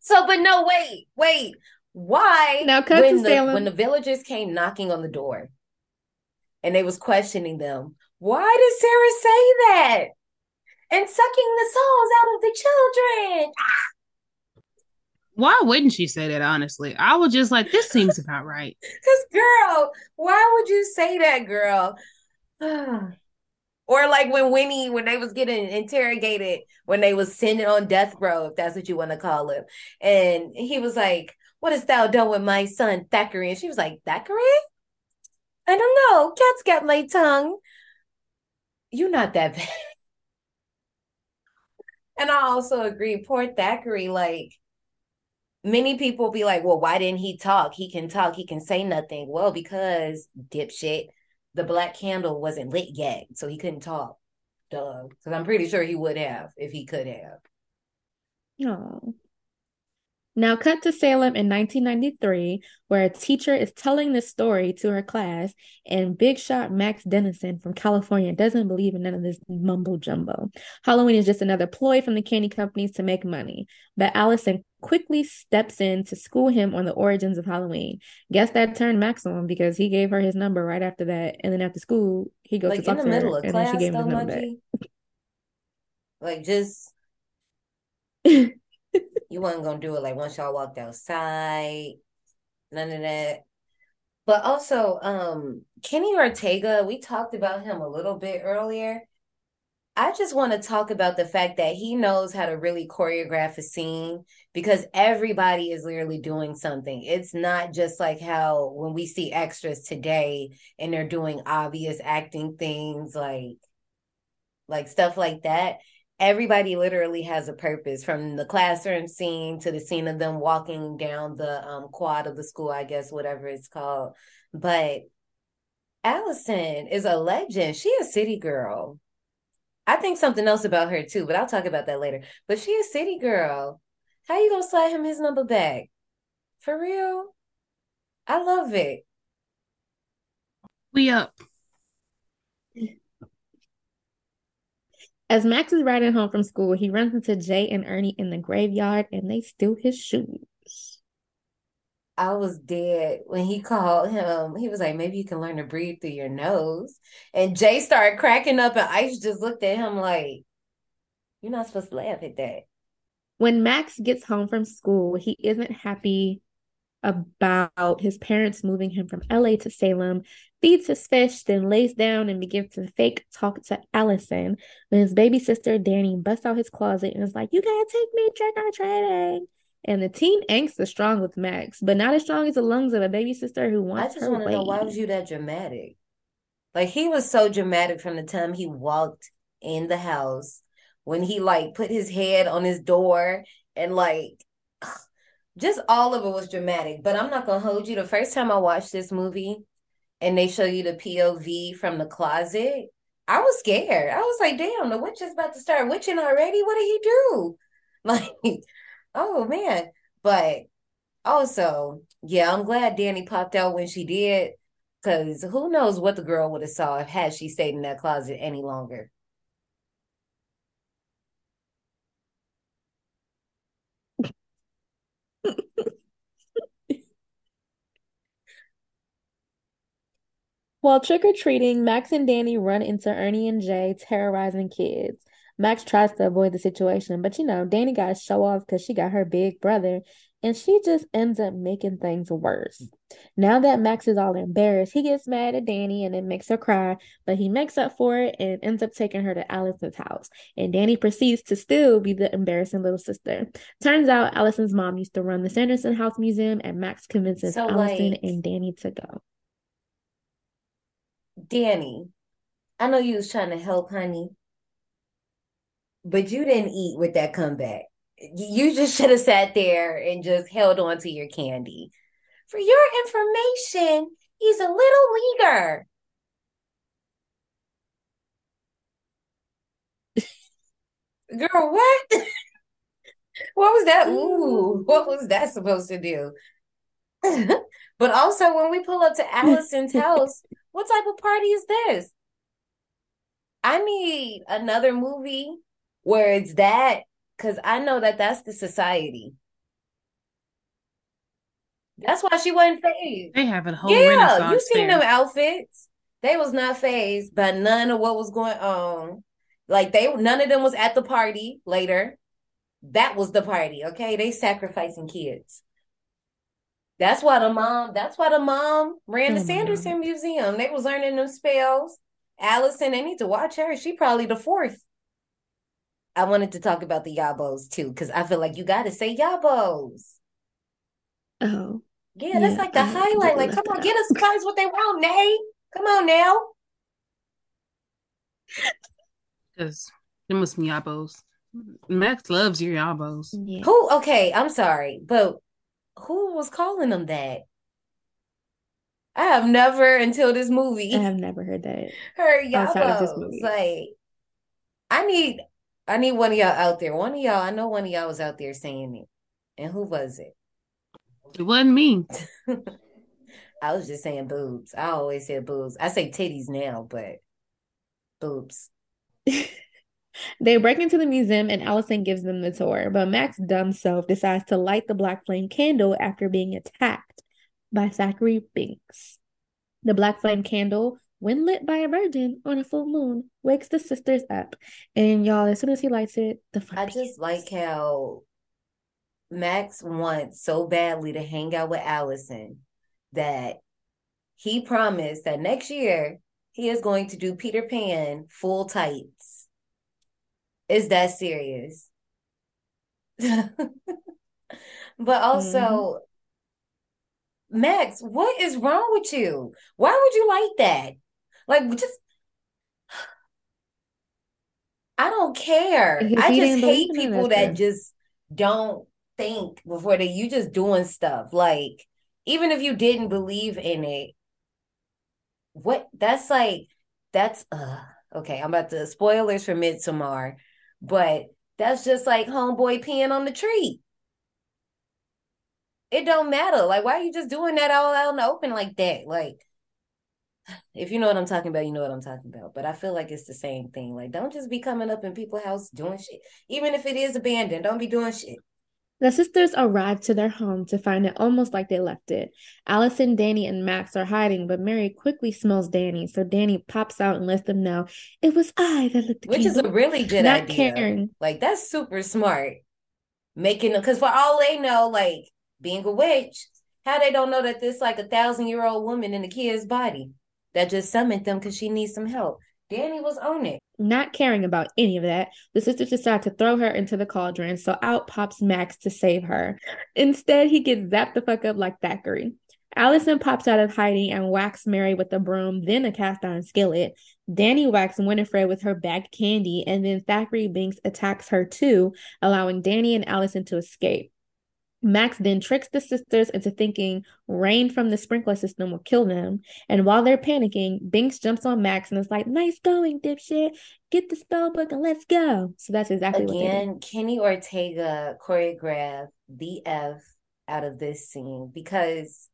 So, but no, wait, wait. Why Now cut when the when the villagers came knocking on the door and they was questioning them, why did Sarah say that? And sucking the souls out of the children. Why wouldn't she say that, honestly? I was just like, this seems about right. Cause girl, why would you say that, girl? Or like when Winnie, when they was getting interrogated, when they was sending on death row, if that's what you want to call him. And he was like, What hast thou done with my son Thackeray? And she was like, Thackeray? I don't know. Cat's got my tongue. You're not that bad. And I also agree, poor Thackeray, like many people be like, well, why didn't he talk? He can talk, he can say nothing. Well, because dipshit, the black candle wasn't lit yet, so he couldn't talk. Duh. Because I'm pretty sure he would have if he could have. Oh. Now, cut to Salem in 1993, where a teacher is telling this story to her class, and big shot Max Dennison from California doesn't believe in none of this mumbo jumbo. Halloween is just another ploy from the candy companies to make money. But Allison quickly steps in to school him on the origins of Halloween. Guess that turned Max on because he gave her his number right after that, and then after school he goes like to talk in the to middle her, of and class, then she gave him though, his number back. Like just you wasn't gonna do it like once y'all walked outside, none of that. But also, um, Kenny Ortega, we talked about him a little bit earlier. I just want to talk about the fact that he knows how to really choreograph a scene because everybody is literally doing something. It's not just like how when we see extras today and they're doing obvious acting things like like stuff like that. Everybody literally has a purpose from the classroom scene to the scene of them walking down the um, quad of the school, I guess, whatever it's called. But Allison is a legend. She a city girl. I think something else about her too, but I'll talk about that later. But she a city girl. How you gonna slide him his number back? For real? I love it. We up. As Max is riding home from school, he runs into Jay and Ernie in the graveyard and they steal his shoes. I was dead when he called him. He was like, maybe you can learn to breathe through your nose. And Jay started cracking up, and Ice just looked at him like, You're not supposed to laugh at that. When Max gets home from school, he isn't happy about his parents moving him from LA to Salem, feeds his fish, then lays down and begins to fake talk to Allison. When his baby sister Dani busts out his closet and is like, You gotta take me trick or treating. And the teen angst is strong with Max, but not as strong as the lungs of a baby sister who wants. I just want to know why was you that dramatic? Like he was so dramatic from the time he walked in the house when he like put his head on his door and like just all of it was dramatic. But I'm not gonna hold you. The first time I watched this movie and they show you the POV from the closet, I was scared. I was like, damn, the witch is about to start witching already. What did he do? Like, oh man. But also, yeah, I'm glad Dani popped out when she did. Cause who knows what the girl would have saw if had she stayed in that closet any longer. While trick or treating, Max and Dani run into Ernie and Jay terrorizing kids. Max tries to avoid the situation, but you know, Dani got to show off because she got her big brother, and she just ends up making things worse. Now that Max is all embarrassed, he gets mad at Dani and it makes her cry, but he makes up for it and ends up taking her to Allison's house. And Dani proceeds to still be the embarrassing little sister. Turns out Allison's mom used to run the Sanderson House Museum, and Max convinces So, Allison like- and Dani to go. Dani, I know you was trying to help, honey, but you didn't eat with that comeback. You just should have sat there and just held on to your candy. For your information, he's a little leaguer. Girl, what? What was that? Ooh, what was that supposed to do? But also, when we pull up to Allison's house, what type of party is this? I need another movie where it's that, because I know that that's the society. That's why she wasn't phased. They have a whole Yeah, you seen there. them outfits. They was not phased by none of what was going on. Like they none of them was at the party later. That was the party, okay? They sacrificing kids. That's why the mom, that's why the mom ran the Oh my Sanderson Museum. They was learning them spells. Allison, they need to watch her. She probably the fourth. I wanted to talk about the Yabbos too, because I feel like you got to say Yabbos. Oh. Yeah, that's Yeah, like the I highlight. Like, come on, that get us guys what they want, Nay. Come on now. Because them was some yabbos. Max loves your yabbos. Yeah. Who? Okay, I'm sorry, but who was calling them that? I have never until this movie I have never heard that. heard outside of this movie. Like, I need, I need one of y'all out there. One of y'all, I know one of y'all was out there saying it. And who was it? It wasn't me. I was just saying boobs. I always say boobs. I say titties now, but boobs. They break into the museum and Allison gives them the tour, but Mac's dumb self decides to light the black flame candle after being attacked by Thackeray Binks. The black flame candle, when lit by a virgin on a full moon, wakes the sisters up. And y'all, as soon as he lights it, the fun I just like how Max wants so badly to hang out with Allison that he promised that next year he is going to do Peter Pan full tights. Is that serious? but also, Max, what is wrong with you? Why would you like that? Like, just I don't care. I just hate believe in it people that just don't think before they you just doing stuff. Like, even if you didn't believe in it, what that's like that's uh okay, I'm about to spoilers for Midsommar, but that's just like homeboy peeing on the tree. It don't matter. Like, why are you just doing that all out in the open like that? Like, if you know what I'm talking about, you know what I'm talking about. But I feel like it's the same thing. Like, don't just be coming up in people's house doing shit. Even if it is abandoned, don't be doing shit. The sisters arrive to their home to find it almost like they left it. Allison, Dani, and Max are hiding, but Mary quickly smells Dani, so Dani pops out and lets them know it was I that lit the Which is a really good Not idea. caring. Like, that's super smart. Making because for all they know, like being a witch, how they don't know that this like a thousand year old woman in a kid's body that just summoned them because she needs some help. Dani was on it. Not caring about any of that, the sisters decide to throw her into the cauldron, so out pops Max to save her. Instead, he gets zapped the fuck up like Thackeray. Allison pops out of hiding and whacks Mary with a broom, then a cast iron skillet. Dani whacks Winifred with her bag candy, and then Thackeray Binks attacks her too, allowing Dani and Allison to escape. Max then tricks the sisters into thinking rain from the sprinkler system will kill them. And while they're panicking, Binks jumps on Max and is like, Nice going, dipshit. Get the spell book and let's go. So that's exactly what they do. Again, Kenny Ortega choreographed the F out of this scene because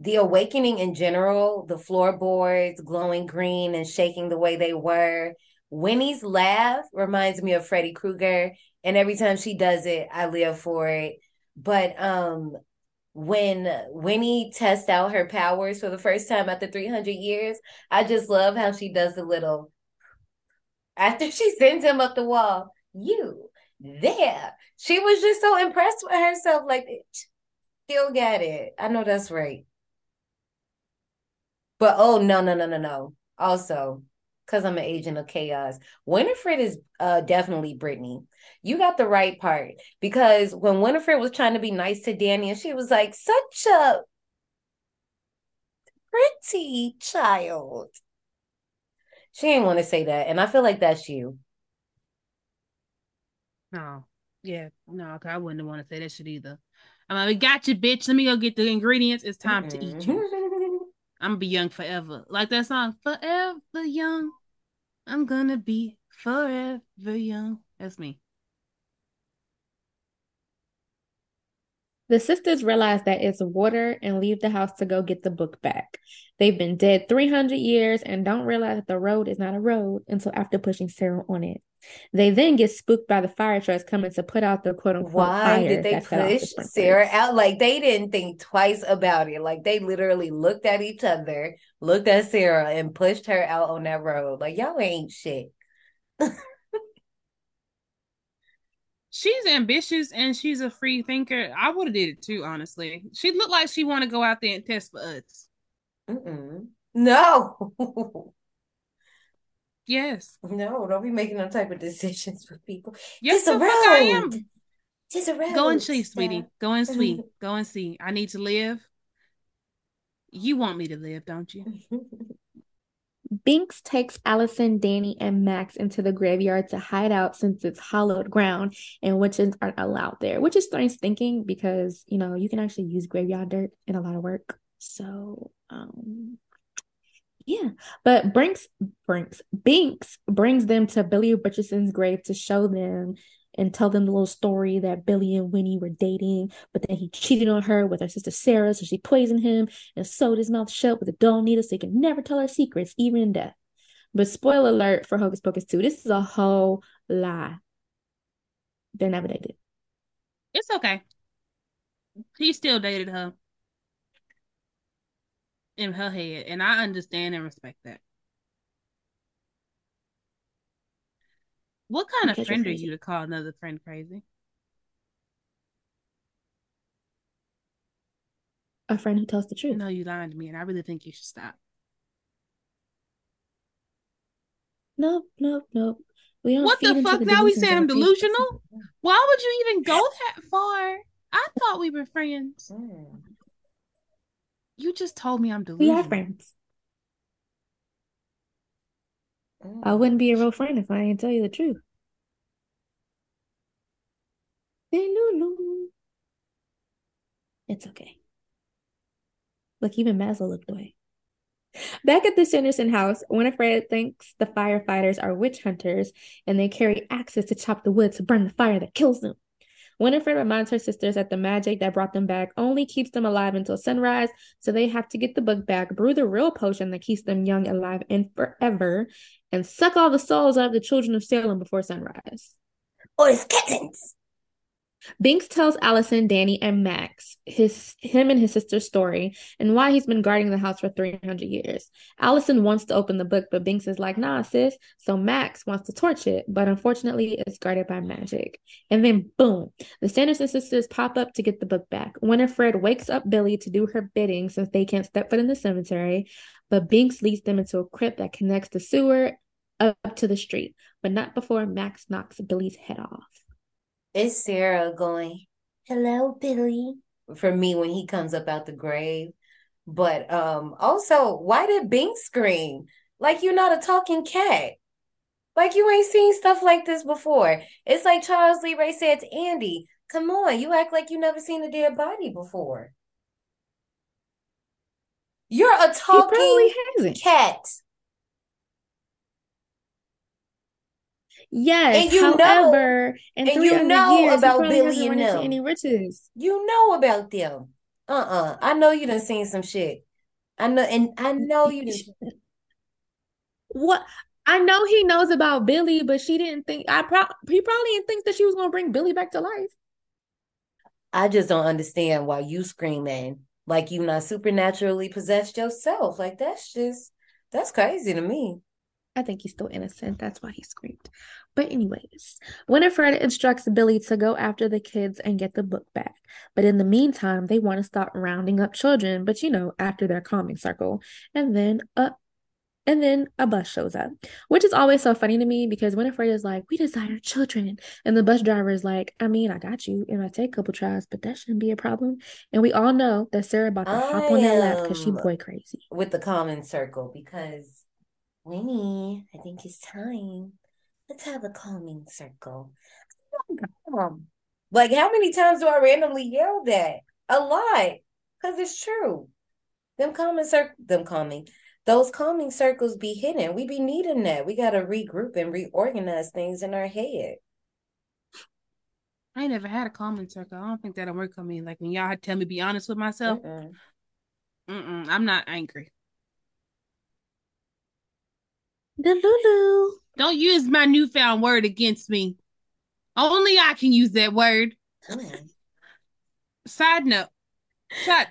the awakening in general, the floorboards glowing green and shaking the way they were. Winnie's laugh reminds me of Freddy Krueger, and every time she does it, I live for it. But um when Winnie tests out her powers for the first time after 300 years, I just love how she does the little after she sends him up the wall. You there. She was just so impressed with herself, like still got it. I know that's right. But oh no, no, no, no, no. Also, because I'm an agent of chaos, Winifred is uh definitely Brittany. You got the right part. Because when Winifred was trying to be nice to Dani, and she was like, such a pretty child. She didn't want to say that. And I feel like that's you. No. Yeah. No, I wouldn't want to say that shit either. I'm like, we got you, bitch. Let me go get the ingredients. It's time to eat you. Mm-hmm. I'm gonna be young forever. Like that song, Forever Young. I'm gonna be forever young. That's me. The sisters realize that it's water and leave the house to go get the book back. They've been dead 300 years and don't realize that the road is not a road until after pushing Sarah on it. They then get spooked by the fire trucks coming to put out the quote unquote Why did they off the push. Sarah out? Like they didn't think twice about it. Like they literally looked at each other, looked at Sarah, and pushed her out on that road. Like y'all ain't shit. She's ambitious and she's a free thinker. I would have did it too, honestly. She looked like she want to go out there and test for us. Mm-mm. No. Yes. No, don't be making no type of decisions for people. Yes, the fuck I am. It's a road. Go and see, sweetie. Stop. Go and see. Go and see. I need to live. You want me to live, don't you? Binks takes Allison, Dani, and Max into the graveyard to hide out since it's hollowed ground and witches aren't allowed there, which is strange thinking because you know you can actually use graveyard dirt in a lot of work. So, um, yeah. But Brinks, Brinks, Binks brings them to Billy Richardson's grave to show them and tell them the little story that Billy and Winnie were dating, but then he cheated on her with her sister Sarah, so she poisoned him and sewed his mouth shut with a dull needle so he could never tell her secrets, even in death. But spoiler alert for Hocus Pocus 2, this is a whole lie. They never dated. It's okay. He still dated her in her head, and I understand and respect that. What kind Because of friend are you to call another friend crazy? A friend who tells the truth. No, you lied to me, and I really think you should stop. Nope, nope, nope. We don't What the into fuck? Now we delusions say I'm delusional? Why would you even go that far? I thought we were friends. Mm. You just told me I'm delusional. We are friends. Mm. I wouldn't be a real friend if I didn't tell you the truth. It's okay. Look, even Maslow looked away. Back at the Sanderson house, Winifred thinks the firefighters are witch hunters and they carry axes to chop the wood to burn the fire that kills them. Winifred reminds her sisters that the magic that brought them back only keeps them alive until sunrise, so they have to get the book back, brew the real potion that keeps them young, alive, and forever, and suck all the souls out of the children of Salem before sunrise. Or it's kittens. Binks tells Allison, Dani, and Max his him and his sister's story and why he's been guarding the house for 300 years. Allison wants to open the book, but Binks is like, nah, sis. So Max wants to torch it, but unfortunately it's guarded by magic. And then boom, the Sanderson sisters pop up to get the book back. Winifred wakes up Billy to do her bidding since they can't step foot in the cemetery, but Binks leads them into a crypt that connects the sewer up to the street, but not before Max knocks Billy's head off. It's Sarah going, hello, Billy, for me when he comes up out the grave. But um also, why did Bink scream? Like you're not a talking cat. Like you ain't seen stuff like this before. It's like Charles Lee Ray said to Andy, come on, you act like you never seen a dead body before. You're a talking cat. Yes, And you know- however, in and you know years, about Billy and them. any riches. You know about them. Uh-uh. I know you done seen some shit. I know, and I know you done. What? I know he knows about Billy, but she didn't think. I pro he probably didn't think that she was gonna bring Billy back to life. I just don't understand why you screaming like you not supernaturally possessed yourself. Like that's just that's crazy to me. I think he's still innocent. That's why he screamed. But anyways, Winifred instructs Billy to go after the kids and get the book back. But in the meantime, they want to stop rounding up children, but you know, after their calming circle. And then uh and then a bus shows up, which is always so funny to me because Winifred is like, "We desire children," and the bus driver is like, "I mean, I got you. It might take a couple tries, but that shouldn't be a problem." And we all know that Sarah about to hop on that lap because she am- boy crazy. With the common circle because Winnie, I think it's time. Let's have a calming circle. Like how many times do I randomly yell that? A lot. Because it's true. Them calming circle them calming. Those calming circles be hidden. We be needing that. We gotta regroup and reorganize things in our head. I ain't never had a calming circle. I don't think that'll work on me. Like when y'all tell me be honest with myself, Mm-mm. mm-mm, I'm not angry. The Lulu. Don't use my newfound word against me. Only I can use that word. Come on. Side note. Side,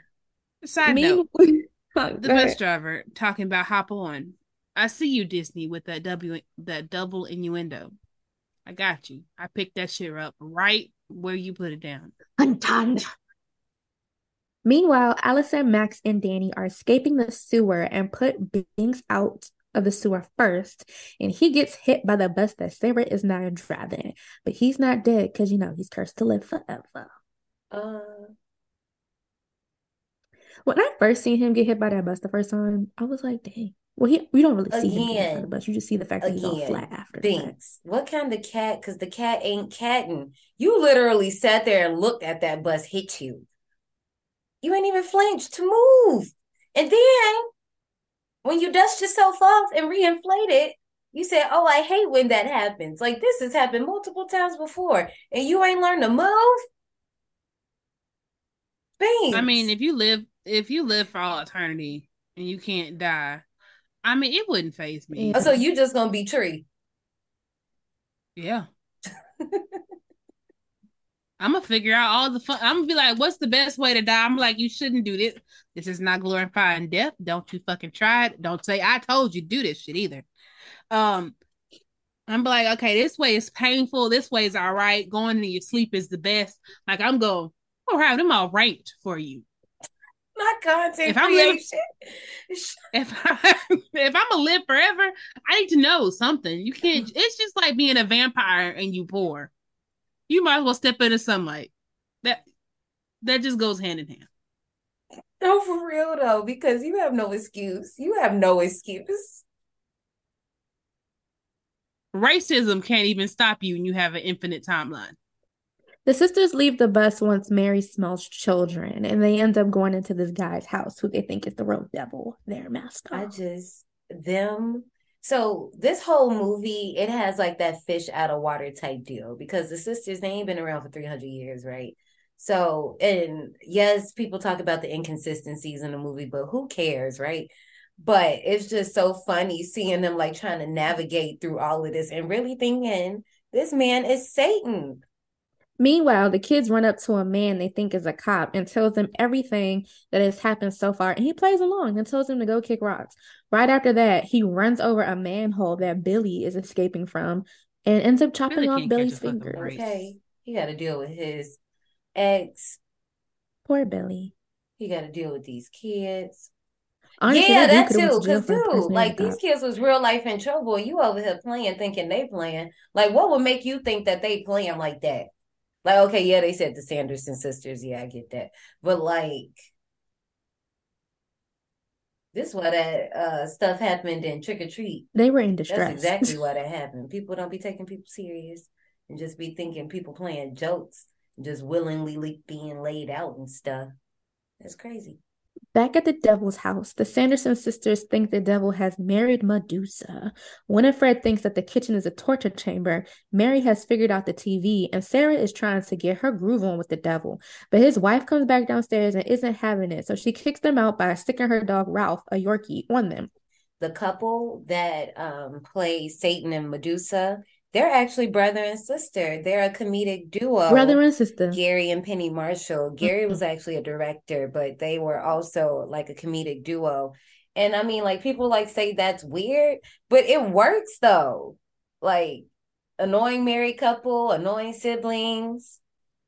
side note. Me, The bus driver talking about hop on. I see you, Disney, with that W that double innuendo. I got you. I picked that shit up right where you put it down. Meanwhile, Allison, Max, and Dani are escaping the sewer and put Binks out of the sewer first, and he gets hit by the bus that Sarah is now driving. But he's not dead because you know he's cursed to live forever. Uh, When I first seen him get hit by that bus the first time, I was like, dang. Well, he we don't really see him get hit by the bus. You just see the fact that he's all again, flat after. Binks, what kind of cat? Because the cat ain't catting. You literally sat there and looked at that bus hit you. You ain't even flinched to move. And then when you dust yourself off and reinflate it, you say, Oh, I hate when that happens. Like this has happened multiple times before, and you ain't learned to move. Binks. I mean, if you live if you live for all eternity and you can't die, I mean, it wouldn't phase me. Oh, so you just gonna be tree. Yeah. I'm gonna figure out all the fun. I'm gonna be like, what's the best way to die? I'm like, you shouldn't do this. This is not glorifying death. Don't you fucking try it. Don't say I told you do this shit either. Um, I'm like, okay, this way is painful. This way is all right. Going into your sleep is the best. Like I'm going, we'll have them all ranked for you. Not content If I'm living- If I, if I'm gonna live forever, I need to know something. You can't. It's just like being a vampire and you poor. You might as well step into sunlight. That that just goes hand in hand. No, for real though, because you have no excuse. You have no excuse. Racism can't even stop you, and you have an infinite timeline. The sisters leave the bus once Mary smells children, and they end up going into this guy's house who they think is the real devil, their master. I just them. So this whole movie, it has like that fish out of water type deal because the sisters they ain't been around for three hundred years, right? So and yes, people talk about the inconsistencies in the movie, but who cares, right? But it's just so funny seeing them like trying to navigate through all of this and really thinking this man is Satan. Meanwhile, the kids run up to a man they think is a cop and tells them everything that has happened so far, and he plays along and tells them to go kick rocks. Right after that, he runs over a manhole that Billy is escaping from and ends up chopping Billy off Billy's catch a fucking finger. Okay, he got to deal with his ex. Poor Billy. He got to deal with these kids. Honestly, yeah, that that too. went to jail Cause dude, like these kids was real life in trouble, and you over here playing, thinking they playing. Like, what would make you think that they playing like that? Like, okay, yeah, they said the Sanderson sisters. Yeah, I get that, but like, this why that uh stuff happened in Trick or Treat. They were in distress. That's exactly why that happened. People don't be taking people serious and just be thinking people playing jokes, and just willingly being laid out and stuff. That's crazy. Back at the devil's house, the Sanderson sisters think the devil has married Medusa. Winifred thinks that the kitchen is a torture chamber. Mary has figured out the TV, and Sarah is trying to get her groove on with the devil. But his wife comes back downstairs and isn't having it, so she kicks them out by sticking her dog Ralph, a Yorkie, on them. the couple that um plays Satan and Medusa, they're actually brother and sister. They're a comedic duo. Brother and sister. Gary and Penny Marshall. Gary was mm-hmm. actually a director, but they were also like a comedic duo. And I mean, like people like say that's weird, but it works though. Like annoying married couple, annoying siblings.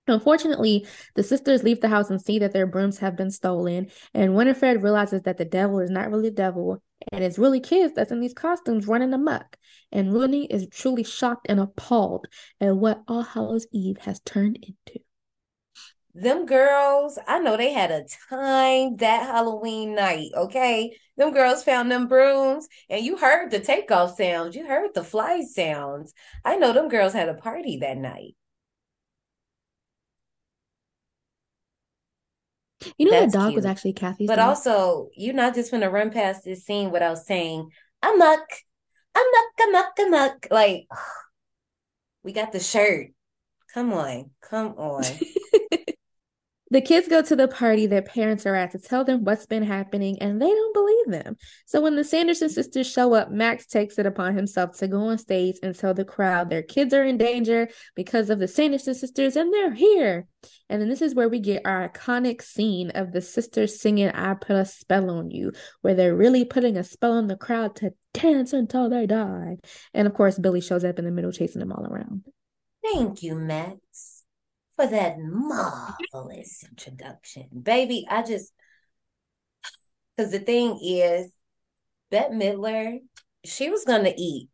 Unfortunately, the sisters leave the house and see that their brooms have been stolen, and Winifred realizes that the devil is not really the devil, and it's really kids that's in these costumes running amok. And Rooney is truly shocked and appalled at what All Hallows Eve has turned into. Them girls, I know they had a time that Halloween night, okay? Them girls found them brooms and you heard the takeoff sounds, you heard the fly sounds. I know them girls had a party that night. You know, That's that dog was actually Kathy's But dog. also, you're not just gonna run past this scene without saying, amok, amok, amok, amok. Like, we got the shirt. Come on, come on. The kids go to the party their parents are at to tell them what's been happening, and they don't believe them. So when the Sanderson sisters show up, Max takes it upon himself to go on stage and tell the crowd their kids are in danger because of the Sanderson sisters, and they're here. And then this is where we get our iconic scene of the sisters singing I Put a Spell on You, where they're really putting a spell on the crowd to dance until they die. And of course, Billy shows up in the middle, chasing them all around. Thank you, Max, for that marvelous introduction. Baby, I just, because the thing is, Bette Midler, she was gonna eat.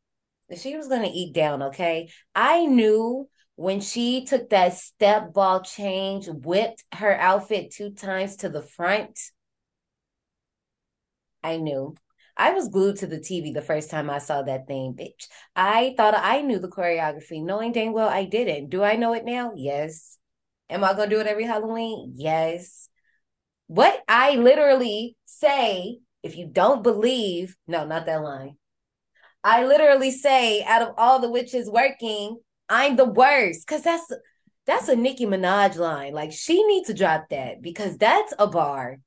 She was gonna eat down, okay? I knew when she took that step ball change, whipped her outfit two times to the front. I knew. I was glued to the TV the first time I saw that thing, bitch. I thought I knew the choreography, knowing dang well I didn't. Do I know it now? Yes. Am I gonna do it every Halloween? Yes. What I literally say, if you don't believe, no, not that line. I literally say, out of all the witches working, I'm the worst. Cause that's that's a Nicki Minaj line. Like she needs to drop that because that's a bar.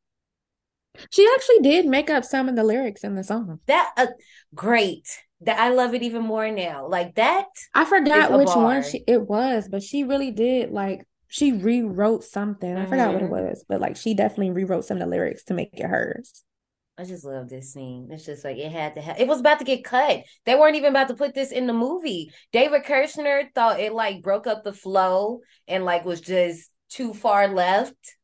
She actually did make up some of the lyrics in the song. That uh, great. That I love it even more now. Like that. I forgot which bar. one she, it was, but she really did like she rewrote something. I forgot what it Mhm. was, but like she definitely rewrote some of the lyrics to make it hers. I just love this scene. It's just like it had to have. It was about to get cut. They weren't even about to put this in the movie. David Kirschner thought it like broke up the flow and like was just too far left.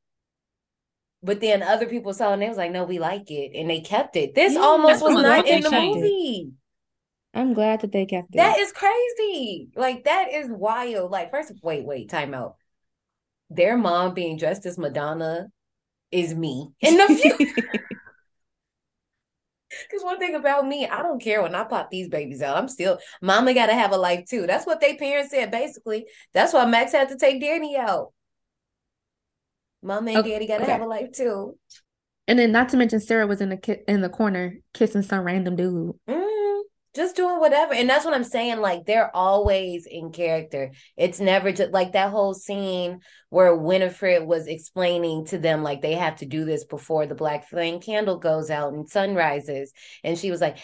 But then other people saw it and they was like, "No, we like it," and they kept it. This Yeah, almost was not in the movie. I'm glad that they kept it. That is crazy. Like that is wild. Like first, wait, wait, time out. Their mom being dressed as Madonna is me in the future. Because one thing about me, I don't care when I pop these babies out. I'm still, mama got to have a life too. That's what they parents said, basically. That's why Max had to take Dani out. Mama and Okay, daddy got to okay. have a life too. and then not to mention Sarah was in the ki- in the corner kissing some random dude. Mm, just doing whatever. And that's what I'm saying. Like, they're always in character. It's never just like that whole scene where Winifred was explaining to them, like, they have to do this before the black flame candle goes out and sun rises. And she was like,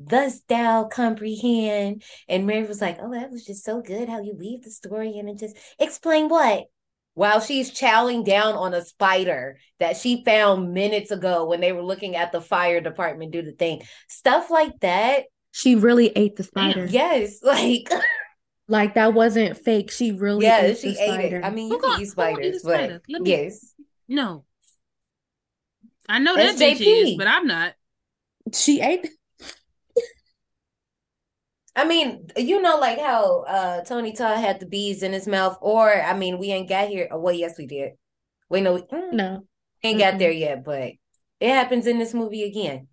Thus thou comprehend. And Mary was like, Oh, that was just so good how you weave the story in and just explain what? While she's chowing down on a spider that she found minutes ago when they were looking at the fire department do the thing. Stuff like that. She really ate the spider. Yes, like Like that wasn't fake. She really yeah, ate she the ate spider. it. I mean, you Who can gon- eat who eat a spiders, but spider? Let me- yes, No. I know that That's bitch is, but I'm not. she ate. I mean, you know, like how uh Tony Todd had the bees in his mouth, or I mean, we ain't got here. Oh, well, yes, we did. Wait, no, we mm, No. ain't got Mm-mm. there yet, but it happens in this movie again.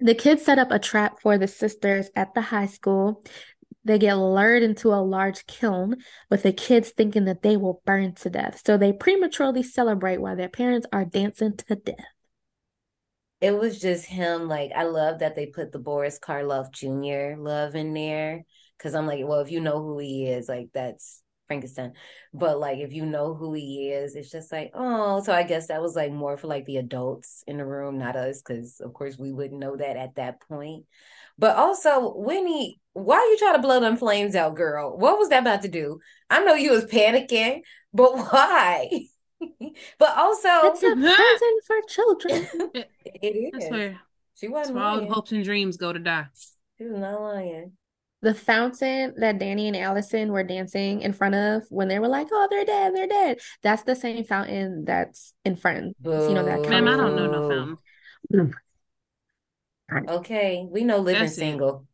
The kids set up a trap for the sisters at the high school. They get lured into a large kiln with the kids thinking that they will burn to death. So they prematurely celebrate while their parents are dancing to death. It was just him. Like, I love that they put the Boris Karloff Jr. love in there. Cause I'm like, well, if you know who he is, like that's Frankenstein. But like if you know who he is, it's just like, oh, so I guess that was like more for like the adults in the room, not us, because of course we wouldn't know that at that point. But also, Winnie, why are you trying to blow them flames out, girl? What was that about to do? I know you was panicking, but why? but also, It's a present for children. it is. That's where She wasn't where all lying. hopes and dreams go to die. She was not lying. The fountain that Dani and Allison were dancing in front of when they were like, "Oh, they're dead, they're dead." That's the same fountain that's in Friends. You know that Ma'am, I don't know no Boo. fountain. Okay, we know living That's single.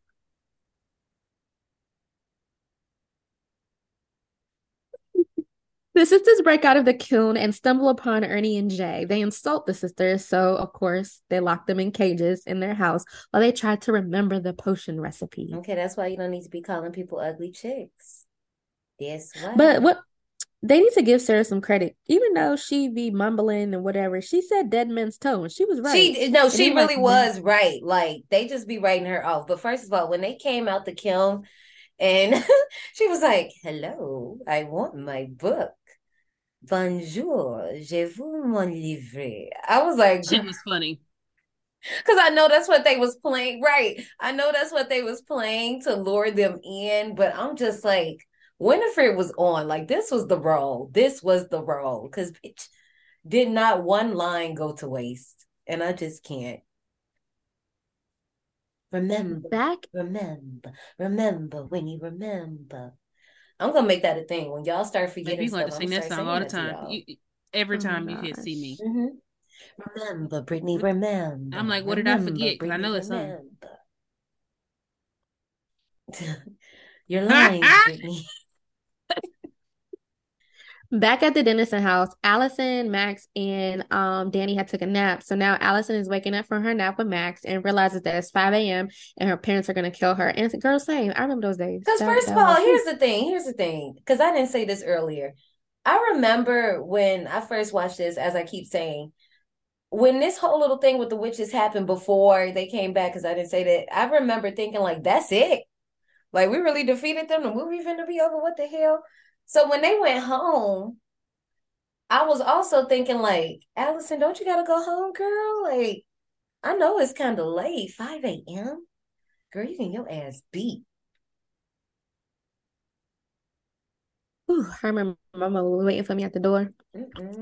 The sisters break out of the kiln and stumble upon Ernie and Jay. They insult the sisters, so of course they lock them in cages in their house while they try to remember the potion recipe. Okay, that's why you don't need to be calling people ugly chicks. Yes. But what they need to give Sarah some credit, even though she be mumbling and whatever. She said "dead man's toe," and she was right. She no, she ain't like really was right. Like they just be writing her off. But first of all, when they came out the kiln and she was like, "Hello, I want my book. Bonjour, je vous mon livre." I was like, Shit was funny. Because I know that's what they was playing. Right. I know that's what they was playing to lure them in. But I'm just like, Winifred was on. Like, this was the role. This was the role. Because bitch did not one line go to waste. And I just can't. Remember, Back remember, remember when you remember. I'm gonna make that a thing. When y'all start Baby, forgetting you going to stuff, sing I'm that gonna song start all the time. You, every Oh time my you hit see me. gosh. y'all. Mhm. Remember, Brittany, remember. I'm like, what did I forget? Because I know it's something. You're lying, Brittany. Back at the Dennison house, Allison, Max, and um Dani had took a nap. So now Allison is waking up from her nap with Max and realizes that it's 5 a.m. and her parents are gonna kill her. And it's a girl same. I remember those days. Because first of all, was- here's the thing. Here's the thing. Because I didn't say this earlier. I remember when I first watched this, as I keep saying, when this whole little thing with the witches happened before they came back, because I didn't say that. I remember thinking like, that's it. Like we really defeated them. The movie finna be over. What the hell? So when they went home, I was also thinking like, Allison, don't you gotta go home, girl? Like, I know it's kind of late, 5 a.m. Girl, you getting your ass beat. Whew, I remember my mama was waiting for me at the door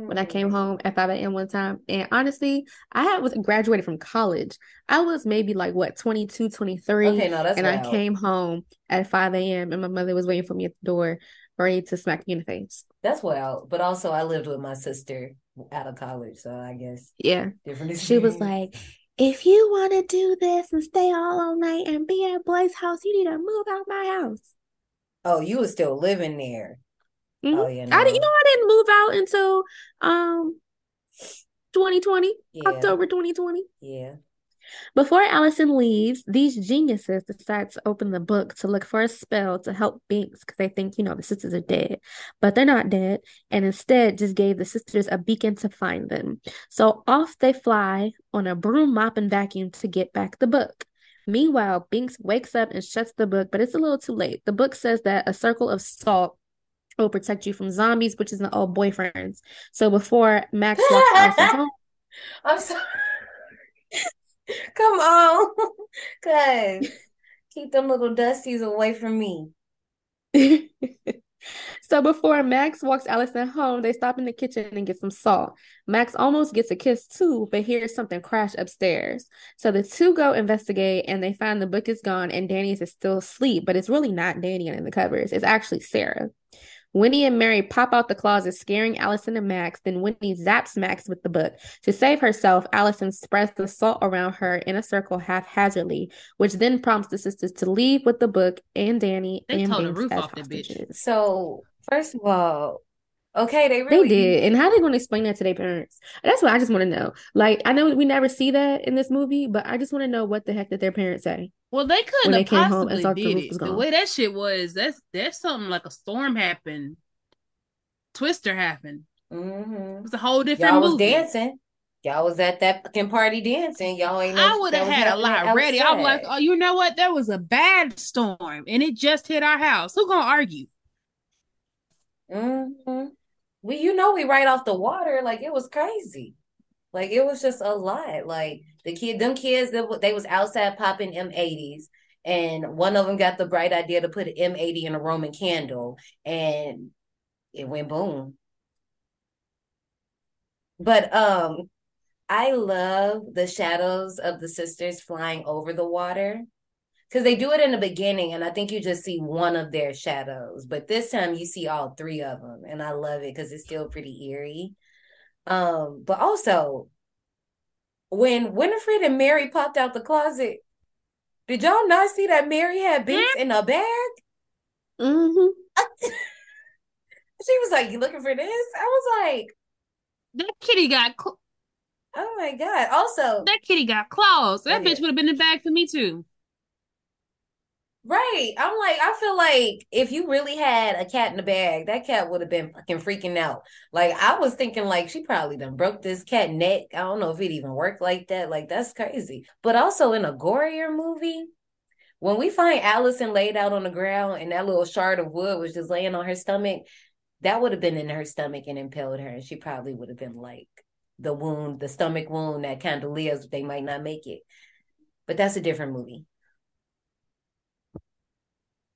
when I came home at 5 a.m. one time. And honestly, I had was graduated from college. I was maybe like what 22, 23. Okay, no, that's and I came home at 5 a.m. and my mother was waiting for me at the door, ready to smack me in the face. That's well, but also I lived with my sister out of college, so I guess Yeah. different. She was like, if you want to do this and stay all all night and be at Blake's house, you need to move out my house. "Oh, you were still living there." Mhm. Oh yeah, I didn't, you know, I didn't move out until um 2020, Yeah. October 2020. Yeah. Before Allison leaves, these geniuses decide to open the book to look for a spell to help Binks because they think, you know, the sisters are dead. But they're not dead, and instead just gave the sisters a beacon to find them. So off they fly on a broom, mop, and vacuum to get back the book. Meanwhile, Binks wakes up and shuts the book, but it's a little too late. The book says that a circle of salt will protect you from zombies, which is an old boyfriends. So before Max walks home, I'm sorry. Come on, cuz keep them little dusties away from me. So before Max walks Allison home, they stop in the kitchen and get some salt. Max almost gets a kiss too, but hears something crash upstairs. So the two go investigate and they find the book is gone and Dani's is still asleep, but it's really not Dani in the covers. It's actually Sarah. Winnie and Mary pop out the closet, scaring Allison and Max. Then Winnie zaps Max with the book. To save herself, Allison spreads the salt around her in a circle haphazardly, which then prompts the sisters to leave with the book and Dani They and tore the roof as off that bitch. hostages. So first of all, okay, they They did. And how they going to explain that to their parents? That's what I just want to know. Like, I know we never see that in this movie, but I just want to know what the heck did their parents say? Well, they couldn't they have came home and possibly saw the did roof it. was The way that shit was, that's that's something like a storm happened. Twister happened. Mhm. It was a whole different Y'all was dancing. Y'all was at that fucking party dancing. Y'all ain't know I would have had a happening lot ready. I'm like, oh, you know what? There was a bad storm and it just hit our house. Who gonna argue? hmm We, you know, we right off the water. Like it was crazy. Like it was just a lot. Like the kid, them kids, they, they was outside popping M80s, and one of them got the bright idea to put an M80 in a Roman candle, and it went boom. But um, I love the shadows of the sisters flying over the water. Because they do it in the beginning, and I think you just see one of their shadows. But this time you see all three of them, and I love it because it's still pretty eerie. Um, but also when Winifred and Mary popped out the closet, did y'all not see that Mary had Binks in a bag? Mm-hmm. She was like, "You looking for this?" I was like, That kitty got cl- "Oh my god!" Also, that kitty got claws. That Okay. bitch would have been in the bag for me too. Right. I'm like, I feel like if you really had a cat in the bag, that cat would have been fucking freaking out. Like I was thinking like she probably done broke this cat neck. I don't know if it even worked like that. Like that's crazy. But also in a gorier movie, when we find Allison laid out on the ground and that little shard of wood was just laying on her stomach, that would have been in her stomach and impaled her, and she probably would have been like the wound, the stomach wound that lives, they might not make it. But that's a different movie.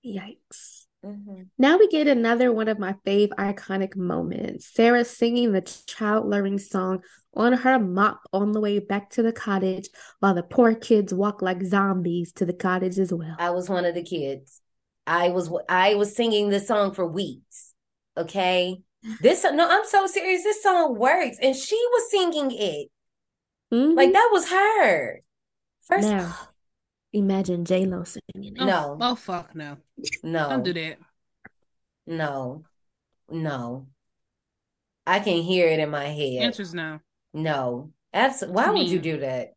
Yikes. Mhm. Now we get another one of my fave iconic moments. Sarah singing the child learning song on her mop on the way back to the cottage while the poor kids walk like zombies to the cottage as well. I was one of the kids. I was I was singing this song for weeks. Okay. This no, I'm so serious. This song works. And she was singing it. Mhm. Like that was her. First Now, Imagine J Lo singing it. Oh, No. Oh fuck no. No. Don't do that. No. No. I can hear it in my head. Answer's no. No. Absolutely. Why would you do that?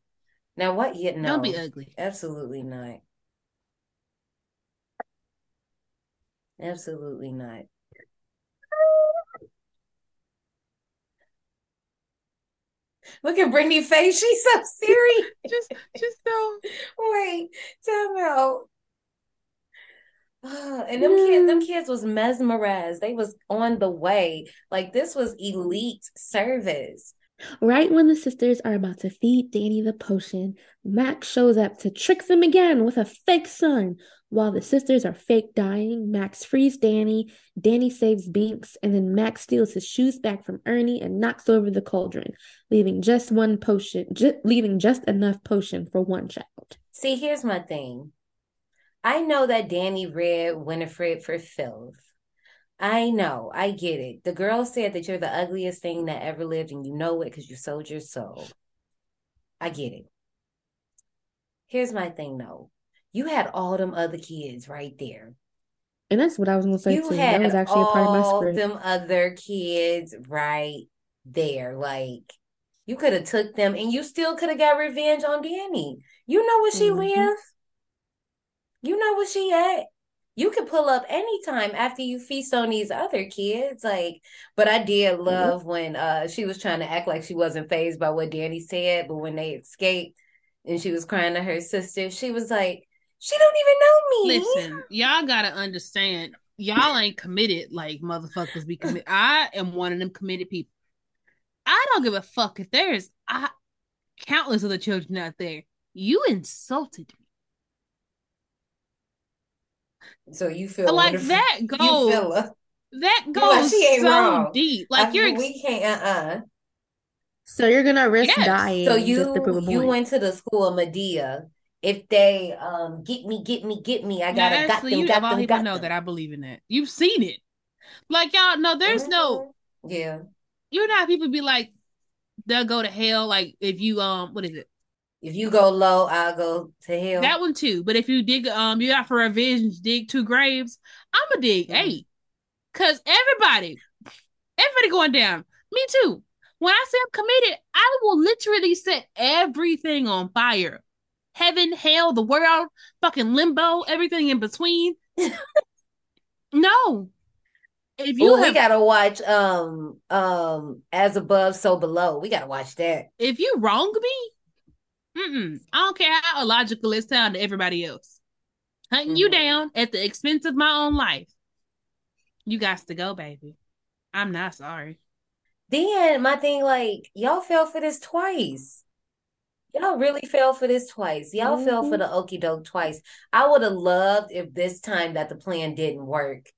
Now what? Yeah, no. Don't be ugly. Absolutely not. Absolutely not. Look at Brittany face. She's so serious. Just just don't Wait, time out. Ah, And them kids, them kids was mesmerized. They was on the way. Like this was elite service. Right when the sisters are about to feed Dani the potion, Max shows up to trick them again with a fake son. While the sisters are fake dying, Max frees Dani, Dani saves Binks, and then Max steals his shoes back from Ernie and knocks over the cauldron, leaving just one potion, ju- leaving just enough potion for one child. See, here's my thing. I know that Dani read Winifred for filth. I know, I get it. The girl said that you're the ugliest thing that ever lived, and you know it because you sold your soul. I get it. Here's my thing, though. You had all them other kids right there. And that's what I was gonna say You too. That had was actually a part of my all script. them other kids right there. Like you could have took them, and you still could have got revenge on Dani. You know where she Mhm. live. You know where she at. You can pull up anytime after you feast on these other kids. Like, but I did love when uh she was trying to act like she wasn't phased by what Dani said, but when they escaped and she was crying to her sister, she was like, She don't even know me. listen. Y'all gotta understand. Y'all ain't committed like motherfuckers be committed. I am one of them committed people. I don't give a fuck if there's I, countless other children out there. You insulted me. So you feel like wonderful. that You goes feel her. that You like, goes she ain't so wrong. deep. Like I- you're ex- we can't uh-uh. So you're gonna risk Yes. dying So just to prove you a you went to the school of Medea. If they um get me, get me, get me, I gotta got them, you got them, people got know them. that I believe in that. You've seen it. Like y'all know there's no Mhm. yeah. you know how people be like they'll go to hell like if you um what is it? If you go low, I'll go to hell. That one too. But if you dig um you got for revenge, dig two graves, I'ma dig Mhm. eight. Cause everybody, everybody going down. Me too. When I say I'm committed, I will literally set everything on fire. Heaven, hell, the world, fucking limbo, everything in between. no. If you Ooh, we gotta watch um um as above, so below. We gotta watch that. if you wrong me, mm-mm, I don't care how illogical it sounds to everybody else. Hunting you Mhm. down at the expense of my own life. You got to go, baby. I'm not sorry. Then my thing, like, y'all fell for this twice. Y'all really fell for this twice. Y'all fell for the mm-hmm. okey doke twice. I would have loved if this time that the plan didn't work.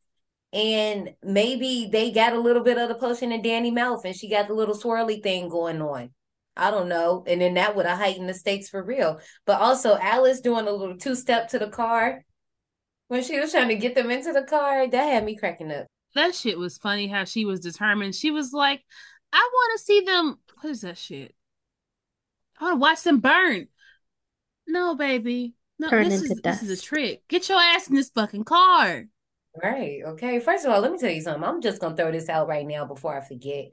And maybe they got a little bit of the potion in Dani mouth and she got the little swirly thing going on. I don't know. And then that would have heightened the stakes for real. But also Alice doing a little two step to the car when she was trying to get them into the car, that had me cracking up. That shit was funny how she was determined. She was like, I want to see them. What is that shit? I want to watch them burn. No, baby. No, Turn this into is this is a trick. Get your ass in this fucking car. Right. Okay. First of all, let me tell you something. I'm just gonna throw this out right now before I forget.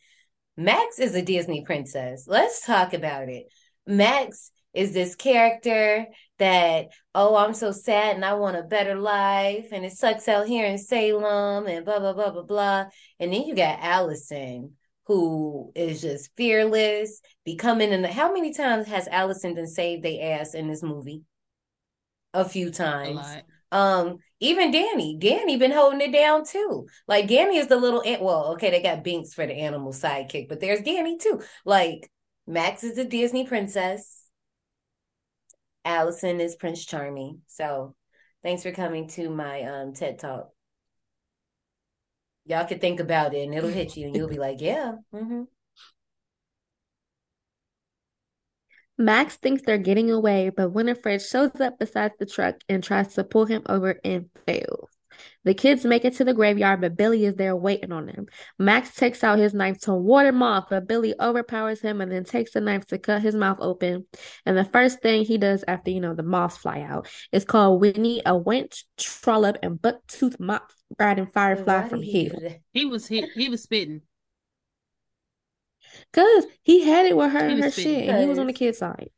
Max is a Disney princess. Let's talk about it. Max is this character that, oh, I'm so sad and I want a better life, and it sucks out here in Salem, and blah blah blah blah blah. And then you got Allison, who is just fearless, becoming in the how many times has Allison been saved their ass in this movie? A few A times. lot. Um, even Dani, Dani been holding it down too. Like Dani is the little ant. Well, okay, they got Binks for the animal sidekick, but there's Dani too. Like Max is a Disney princess. Allison is Prince Charming. So thanks for coming to my um TED Talk. Y'all can think about it and it'll hit you and you'll be like, yeah. hmm Max thinks they're getting away, but Winifred shows up beside the truck and tries to pull him over and fails. The kids make it to the graveyard, but Billy is there waiting on them. Max takes out his knife to ward him off, but Billy overpowers him and then takes the knife to cut his mouth open. And the first thing he does after, you know, the moths fly out is call Winnie a wench, trollop, and bucktooth moth riding firefly Why from did he hell. He was he, he was spitting. Cause he had it with her He and her spitting. shit, and he was on the Because- kid's side.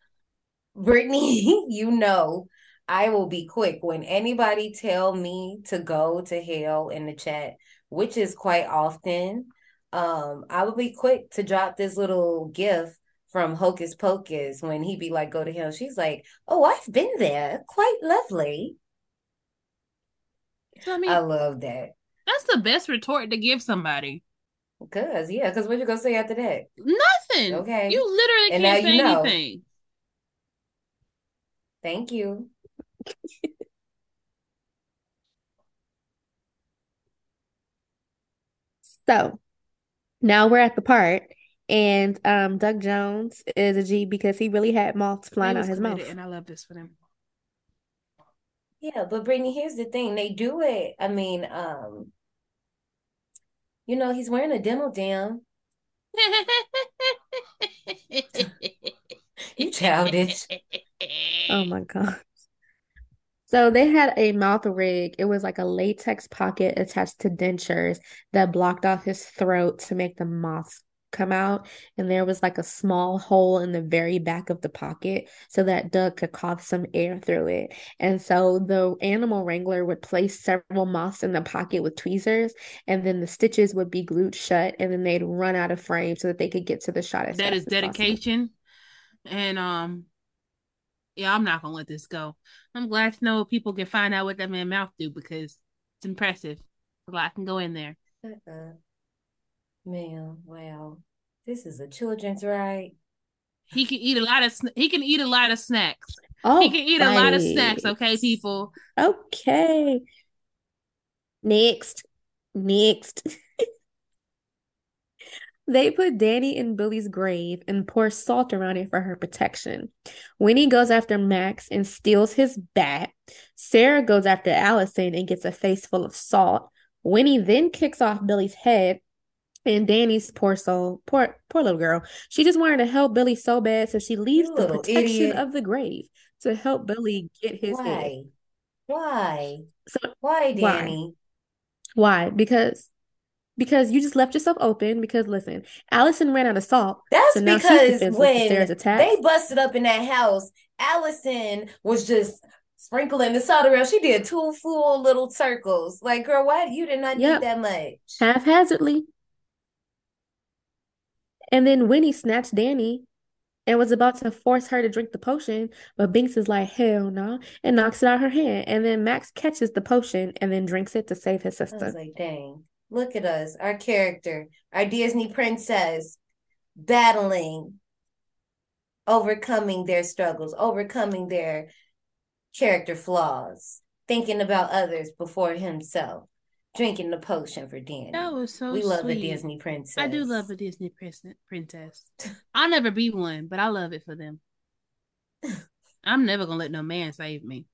Brittany, you know, I will be quick when anybody tell me to go to hell in the chat, which is quite often. Um, I will be quick to drop this little gift from Hocus Pocus when he be like, "Go to hell." She's like, "Oh, I've been there. Quite lovely." So, I mean, I love that. that's the best retort to give somebody. Cause yeah, cause what you gonna say after that? Nothing. Okay. You literally And can't say you know. anything. Thank you. So now we're at the part, and um, Doug Jones is a G because he really had moths flying out his mouth. and I love this for them. Yeah, but Brittany, here's the thing. They do it. I mean, um, you know, he's wearing a dental dam. You childish. Oh my God. So they had a mouth rig. It was like a latex pocket attached to dentures that blocked off his throat to make the moths come out. And there was like a small hole in the very back of the pocket so that Doug could cough some air through it. And so the animal wrangler would place several moths in the pocket with tweezers, and then the stitches would be glued shut, and then they'd run out of frame so that they could get to the shot as that is as possible. dedication. And um, yeah, I'm not gonna let this go. I'm glad to know people can find out what that man mouth do because it's impressive. A lot can go in there. Uh-uh. Man, wow. This is a children's right. He can eat a lot of sn- he can eat a lot of snacks. Oh, he can eat a lot of snacks. Okay, people. Okay. Next. Next. They put Dani in Billy's grave and pour salt around it for her protection. Winnie goes after Max and steals his bat. Sarah goes after Allison and gets a face full of salt. Winnie then kicks off Billy's head. And Dani's poor soul, poor poor little girl. She just wanted to help Billy so bad, so she leaves You the protection idiot. of the grave to help Billy get his head. Why? Why? So Why, Why? Dani? Why? Because because you just left yourself open. Because listen, Allison ran out of salt, That's so because when they busted up in that house, Allison was just sprinkling the salt around. She did two full little circles. Like, girl, why you did not Yep. need that much? haphazardly. And then Winnie snatched Dani and was about to force her to drink the potion, but Binks is like, hell no, and knocks it out her hand. And then Max catches the potion and then drinks it to save his I was sister. like, dang, look at us, our character, our Disney princess battling, overcoming their struggles, overcoming their character flaws, thinking about others before himself, drinking the potion for Dani. That was so we love a. Disney princess. I do love a Disney prince- princess. I'll never be one, but I love it for them. I'm never gonna let no man save me.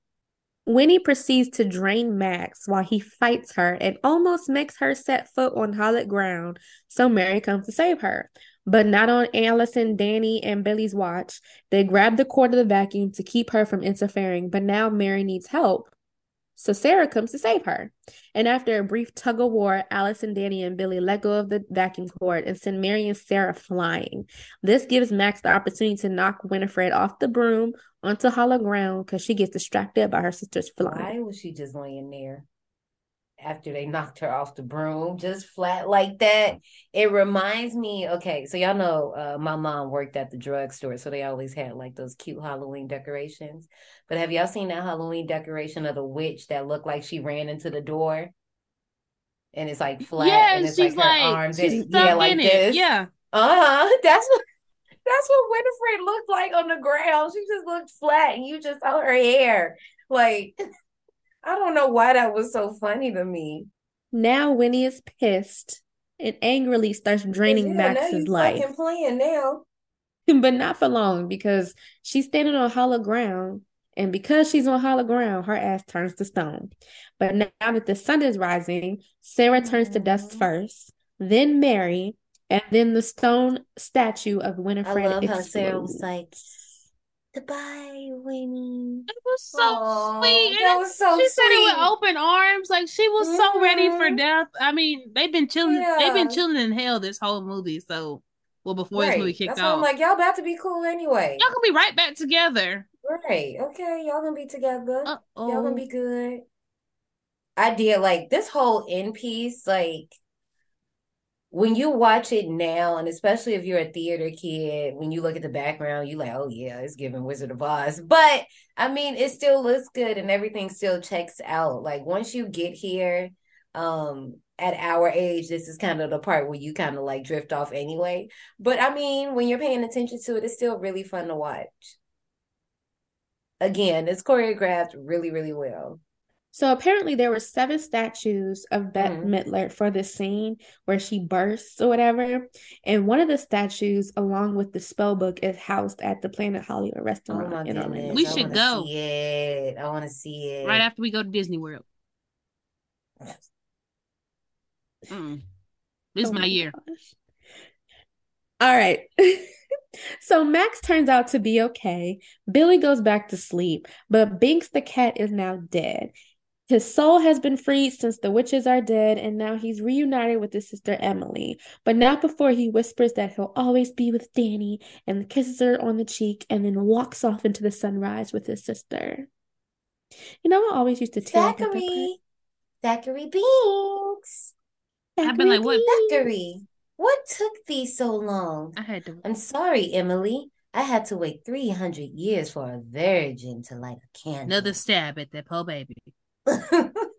Winnie proceeds to drain Max while he fights her and almost makes her set foot on solid ground, so Mary comes to save her. But not on Allison, Dani, and Billy's watch. They grab the cord of the vacuum to keep her from interfering, but now Mary needs help. So Sarah comes to save her. And after a brief tug of war, Allison, Dani, and Billy let go of the vacuum cord and send Mary and Sarah flying. This gives Max the opportunity to knock Winifred off the broom onto hollow ground because she gets distracted by her sister's flying. Why was she just laying there after they knocked her off the broom, just flat like that? It reminds me, okay, so y'all know uh, my mom worked at the drugstore, so they always had like those cute Halloween decorations. But have y'all seen that Halloween decoration of the witch that looked like she ran into the door? And it's like flat, yeah, and it's she's like her like, arms, she's and, yeah, like in this. it. Yeah. Uh-huh. That's what that's what Winifred looked like on the ground. She just looked flat and you just saw her hair. Like I don't know why that was so funny to me. Now Winnie is pissed and angrily starts draining Yeah, Max's life. playing now. But not for long because she's standing on hollow ground And because she's on hollow ground, her ass turns to stone. But now that the sun is rising, Sarah turns to dust mm-hmm. first, then Mary, and then the stone statue of Winifred. I Winifred love how Sarah was like, "Goodbye, Winnie." It was so Aw, sweet. that was so she said it with open arms. Like she was so ready for Mhm. death. I mean, they've been chilling. They've been chilling in hell this whole movie. So, well, before this movie Right. kicked That's why I'm like, y'all about to be cool anyway. y'all gonna be right back together. Right. Okay. Y'all gonna be together. Uh Y'all gonna be good. I did like this whole end piece, like when you watch it now, and especially if you're a theater kid, when you look at the background, you like, oh yeah, it's giving Wizard of Oz. But I mean, it still looks good and everything still checks out. Like once you get here, um, at our age, this is kind of the part where you kind of like drift off anyway. But I mean, when you're paying attention to it, it's still really fun to watch. Again, it's choreographed really, really well. So apparently there were seven statues of Bette Mhm. Midler for this scene where she bursts or whatever. And one of the statues, along with the spell book, is housed at the Planet Hollywood Oh restaurant my in Orlando. We I should wanna go. see it. I want to see it. Right after we go to Disney World. Mm. This is Oh my my year. gosh. All right. So Max turns out to be okay. Billy goes back to sleep, but Binks the cat is now dead. His soul has been freed since the witches are dead, and now he's reunited with his sister Emily. But not before he whispers that he'll always be with Dani and kisses her on the cheek and then walks off into the sunrise with his sister. You know, I always used to tell up at that. Thackeray. Thackeray Binks. I've been like, what? Thackeray, what took thee so long? I had to. I'm sorry, Emily. I had to wait 300 years for a virgin to light a candle. Another stab at that poor baby.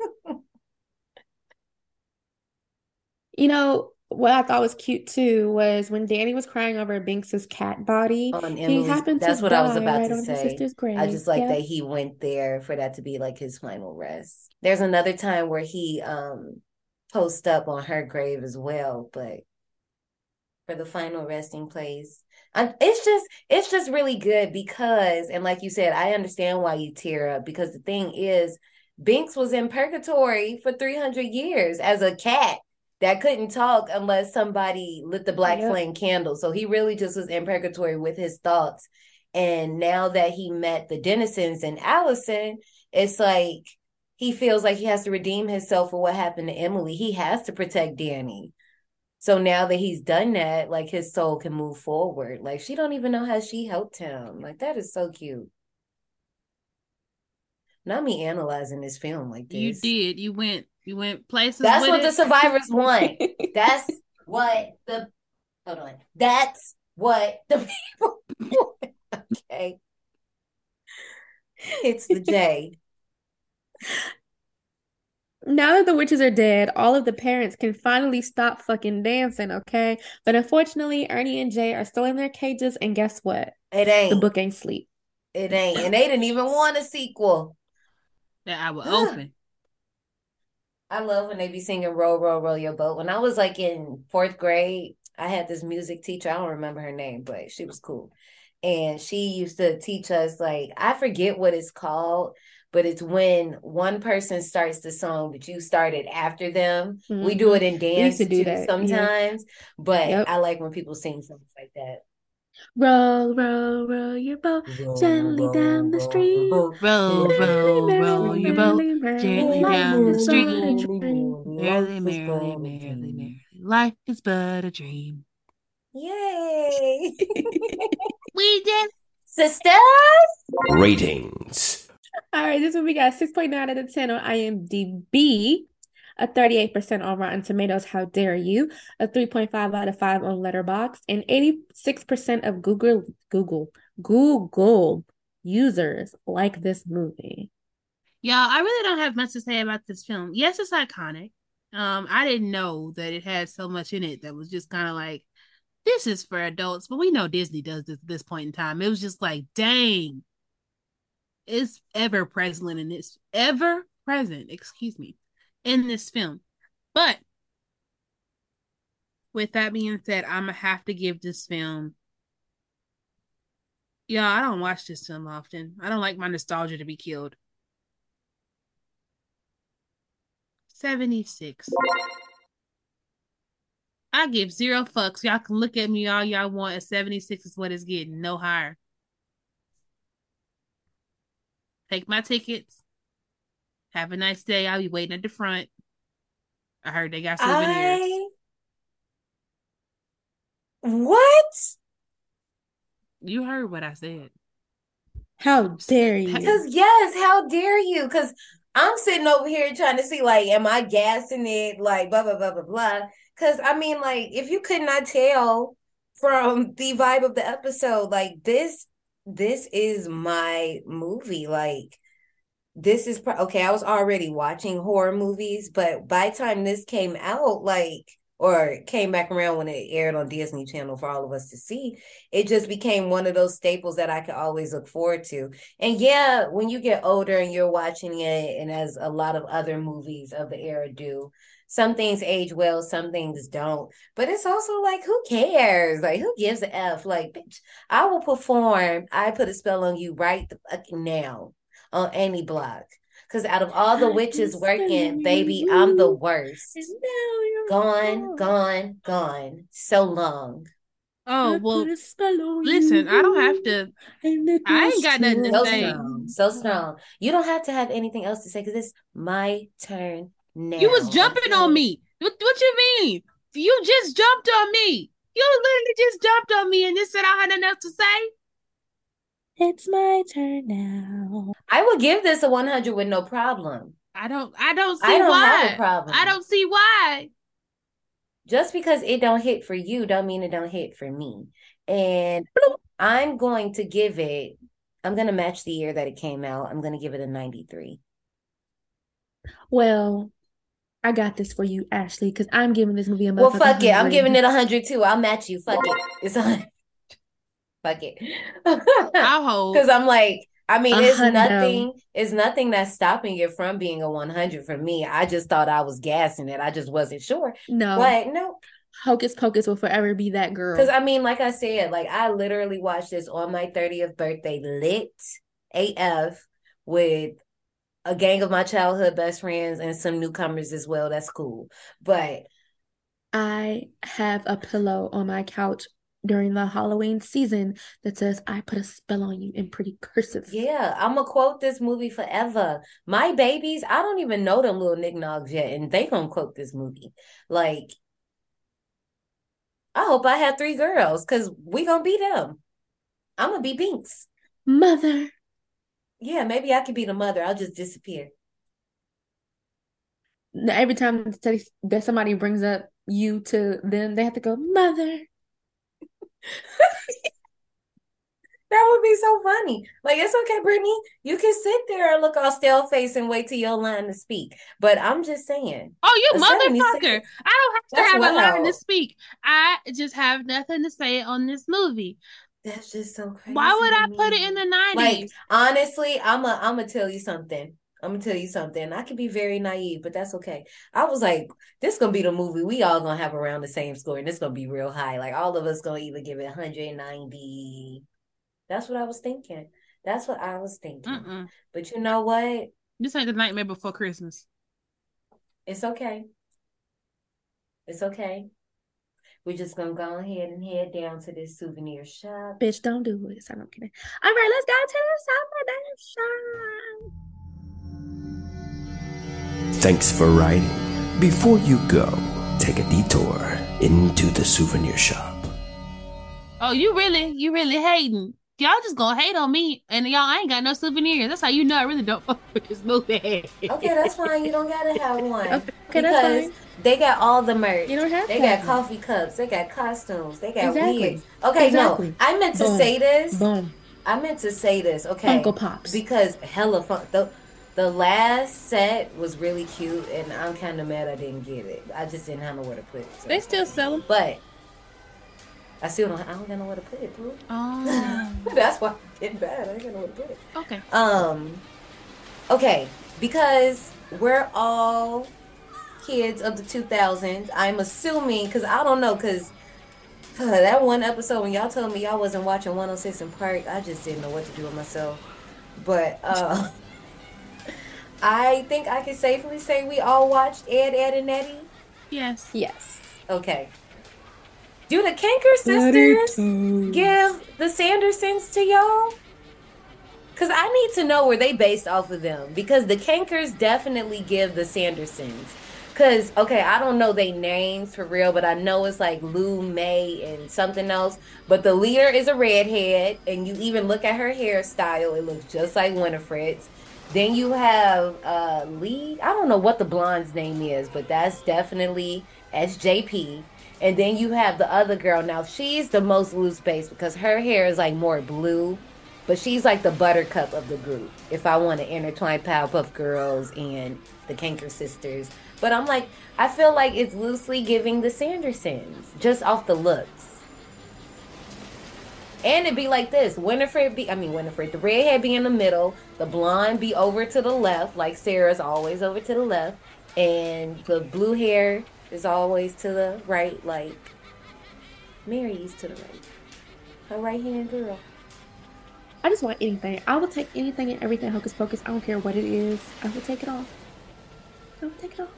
You know, what I thought was cute too was when Dani was crying over Binks's cat body. On He happened to that's what I was about right to say. sister's grave. I just like Yep. that he went there for that to be like his final rest. There's another time where he um posts up on her grave as well, but for the final resting place. And it's just it's just really good because and like you said, I understand why you tear up because the thing is Binks was in purgatory for 300 years as a cat that couldn't talk unless somebody lit the black flame candle. So he really just was in purgatory with his thoughts. And now that he met the Dennisons and Allison, it's like he feels like he has to redeem himself for what happened to Emily. He has to protect Dani. So now that he's done that, like his soul can move forward. Like she don't even know how she helped him. Like that is so cute. Not me analyzing this film like this. You did. You went. You went places That's with what the survivors want. That's what the hold on. That's what the people want. Okay. It's the J. Now that the witches are dead, all of the parents can finally stop fucking dancing, okay? But unfortunately, Ernie and Jay are still in their cages, and guess what? It ain't. The book ain't sleep. It ain't. And they didn't even want a sequel. That I will open. I love when they be singing Row, Row, Row Your Boat. When I was like in fourth grade, I had this music teacher. I don't remember her name, but she was cool. And she used to teach us, like, I forget what it's called, but it's when one person starts the song, but you started after them. We do Mhm. it in dance to do too that, yeah. sometimes, but Yep. I like when people sing songs like that. Row, row, row your boat Row, gently row, down the row your stream. boat. Row, row, Merrily, row your boat merrily, merrily, gently life down the is but a stream. Merrily, merrily, merrily, merrily. Life is but a dream. Yay! We did. Sisters! Ratings. All right, this one we got 6.9 out of 10 on IMDb, a 38% on Rotten Tomatoes, how dare you, a 3.5 out of 5 on Letterboxd, and 86% of Google Google Google users like this movie. Y'all, I really don't have much to say about this film. Yes, it's iconic. Um, I didn't know that it had so much in it that was just kind of like, this is for adults, but we know Disney does this at this point in time. It was just like, dang, it's ever present and it's ever present, excuse me, in this film. But with that being said, I'm gonna have to give this film Yeah, I don't watch this film often. I don't like my nostalgia to be killed. 76. I give zero fucks. Y'all can look at me all y'all want. A 76 is what it's getting. No higher. Take my tickets. Have a nice day. I'll be waiting at the front. I heard they got souvenirs. I what? You heard what I said. How dare you? Because yes, how dare you? Because I'm sitting over here trying to see, like, am I gassing it? Like, blah blah blah blah blah. Because I mean, like, if you could not tell from the vibe of the episode, like this, this is my movie. Like, this is pro- okay. I was already watching horror movies, but by time this came out, like, or came back around when it aired on Disney Channel for all of us to see, it just became one of those staples that I could always look forward to. And yeah, when you get older and you're watching it, and as a lot of other movies of the era do, some things age well, some things don't. But it's also like, who cares? Like, who gives a F? Like, bitch, I will perform. I put a spell on you right the fucking uh, now on any block. Because out of all the witches working, baby, I'm the worst. Gone, gone, gone. So long. Oh well, listen. I don't have to. I ain't got nothing to So say. strong. So strong. You don't have to have anything else to say because it's my turn now. You was jumping on me. What, what you mean? You just jumped on me. You literally just jumped on me and just said I had nothing else to say. It's my turn now. I would give this a 100 with no problem. I don't. I don't see I don't why. have a problem. I don't see why. Just because it don't hit for you don't mean it don't hit for me. And I'm going to give it I'm going to match the year that it came out. I'm going to give it a 93. Well, I got this for you, Ashley, because I'm giving this movie a Well, motherfucking fuck it. I'm giving it a 100 too. I'll match you. Fuck it. It's a 100. Fuck it. I'll hold. Because I'm like, I mean, it's nothing, it's nothing that's stopping it from being a 100 for me. I just thought I was gassing it. I just wasn't sure. No, But no, Hocus Pocus will forever be that girl. because I mean, like I said, like I literally watched this on my 30th birthday, lit AF with a gang of my childhood best friends and some newcomers as well. That's cool. But I have a pillow on my couch during the Halloween season that says, I put a spell on you in pretty cursive. Yeah, I'm gonna quote this movie forever. My babies, I don't even know them little knickknacks yet, and they gonna quote this movie. Like, I hope I have three girls, cause we gonna be them. I'm gonna be Binks. Mother. Yeah, maybe I could be the mother. I'll just disappear. Every time that somebody brings up you to them, they have to go, Mother. That would be so funny. Like, it's okay, Brittany. You can sit there and look all stale face and wait till your line to speak. But I'm just saying. Oh, you motherfucker! I don't have to have a line to speak. I just have nothing to say on this movie. That's just so crazy. Why would I put it in the 90s? Like, honestly, I'm a, I'm gonna tell you something. I'm gonna tell you something. I can be very naive, but that's okay. I was like, this is gonna be the movie we all gonna have around the same score, and it's gonna be real high. Like all of us gonna either give it 190. That's what I was thinking. That's what I was thinking. Mm-mm. But you know what? This ain't the Nightmare Before Christmas. It's okay. It's okay. We're just gonna go ahead and head down to this souvenir shop. Bitch, don't do it. I'm not kidding. All right, let's go to the summer dance shop. Thanks for riding. Before you go, take a detour into the souvenir shop. Oh, you really, you really hating? Y'all just gonna hate on me, and y'all ain't got no souvenirs. That's how you know I really don't fuck with this movie. Okay, that's fine. You don't gotta have one. Okay, because that's fine. they got all the merch. You don't have to. They to got have coffee cups. They got costumes. They got Exactly. wigs. Okay, Exactly. no. I meant to Boom. say this. Boom. I meant to say this. Okay. Funko Pops. Because hella fun. The, the last set was really cute, and I'm kind of mad I didn't get it. I just didn't have nowhere to put it. so- They still sell them. But I still don't. I don't got nowhere to put it, boo. Oh, That's why I'm getting bad. I ain't got nowhere to put it. okay. Um, okay, because we're all kids of the 2000s. I'm assuming because I don't know because that one episode when y'all told me y'all wasn't watching 106 & Park, I just didn't know what to do with myself. But uh I think I can safely say we all watched Ed, Edd n Eddy. Yes. Yes. Okay. Do the Kanker sisters give the Sandersons to y'all? Because I need to know where they based off of them. Because the Kankers definitely give the Sandersons. Because, okay, I don't know their names for real, but I know it's like Lou May and something else. But the leader is a redhead, and you even look at her hairstyle, it looks just like Winifred's. Then you have uh, Lee. I don't know what the blonde's name is, but that's definitely SJP. And then you have the other girl. Now she's the most loose base because her hair is like more blue, but she's like the buttercup of the group. If I want to intertwine Powerpuff Girls and the Kanker sisters, but I'm like, I feel like it's loosely giving the Sandersons just off the looks. And it'd be like this: Winifred be, I mean Winifred, the redhead be in the middle, the blonde be over to the left, like Sarah's always over to the left, and the blue hair is always to the right, like Mary's to the right. Her right hand girl. I just want anything. I will take anything and everything Hocus Pocus. I don't care what it is. I will take it all. I will take it all.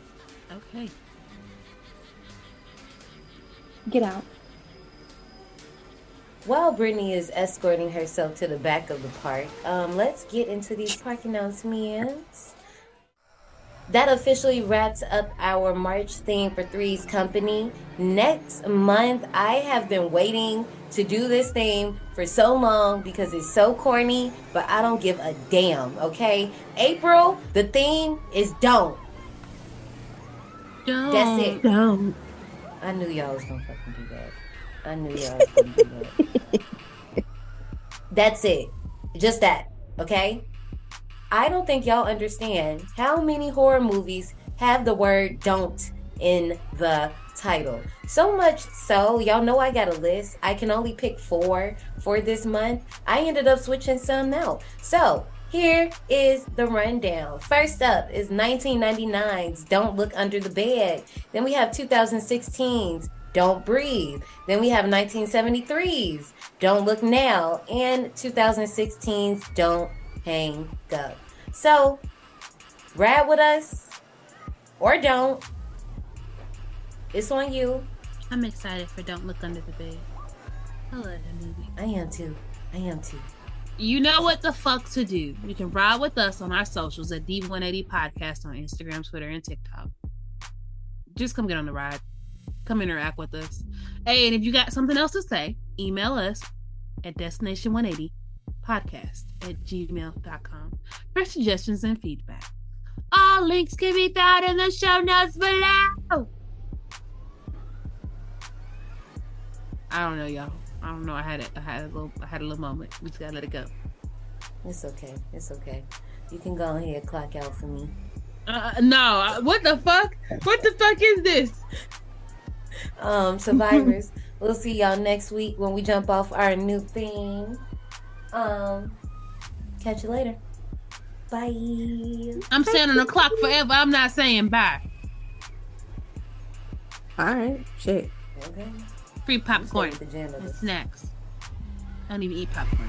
Okay. Get out. While Brittany is escorting herself to the back of the park, um, let's get into these park announcements. That officially wraps up our March theme for Three's Company. Next month, I have been waiting to do this theme for so long because it's so corny, but I don't give a damn, okay? April, the theme is don't. Don't. That's it. Don't. I knew y'all was gonna fucking do that. I knew y'all that. That's it. Just that. Okay? I don't think y'all understand how many horror movies have the word don't in the title. So much so, y'all know I got a list. I can only pick four for this month. I ended up switching some out. So, here is the rundown. First up is 1999's Don't Look Under the Bed. Then we have 2016's Don't Breathe. Then we have 1973's Don't Look Now and 2016's Don't Hang Up. So, ride with us or don't. It's on you. I'm excited for Don't Look Under the Bed. I love that movie. I am too. I am too. You know what the fuck to do. You can ride with us on our socials at D180 Podcast on Instagram, Twitter, and TikTok. Just come get on the ride. Come interact with us. Hey, and if you got something else to say, email us at Destination180 Podcast at gmail.com for suggestions and feedback. All links can be found in the show notes below. I don't know, y'all. I don't know. I had it. I had a little. I had a little moment. We just gotta let it go. It's okay. It's okay. You can go ahead clock out for me. Uh, no. What the fuck? What the fuck is this? Um, survivors. we'll see y'all next week when we jump off our new theme. Um, catch you later. Bye. I'm saying on the clock forever. I'm not saying bye. All right. Shit. Okay. Free popcorn Let's go to the gym. and snacks. I don't even eat popcorn.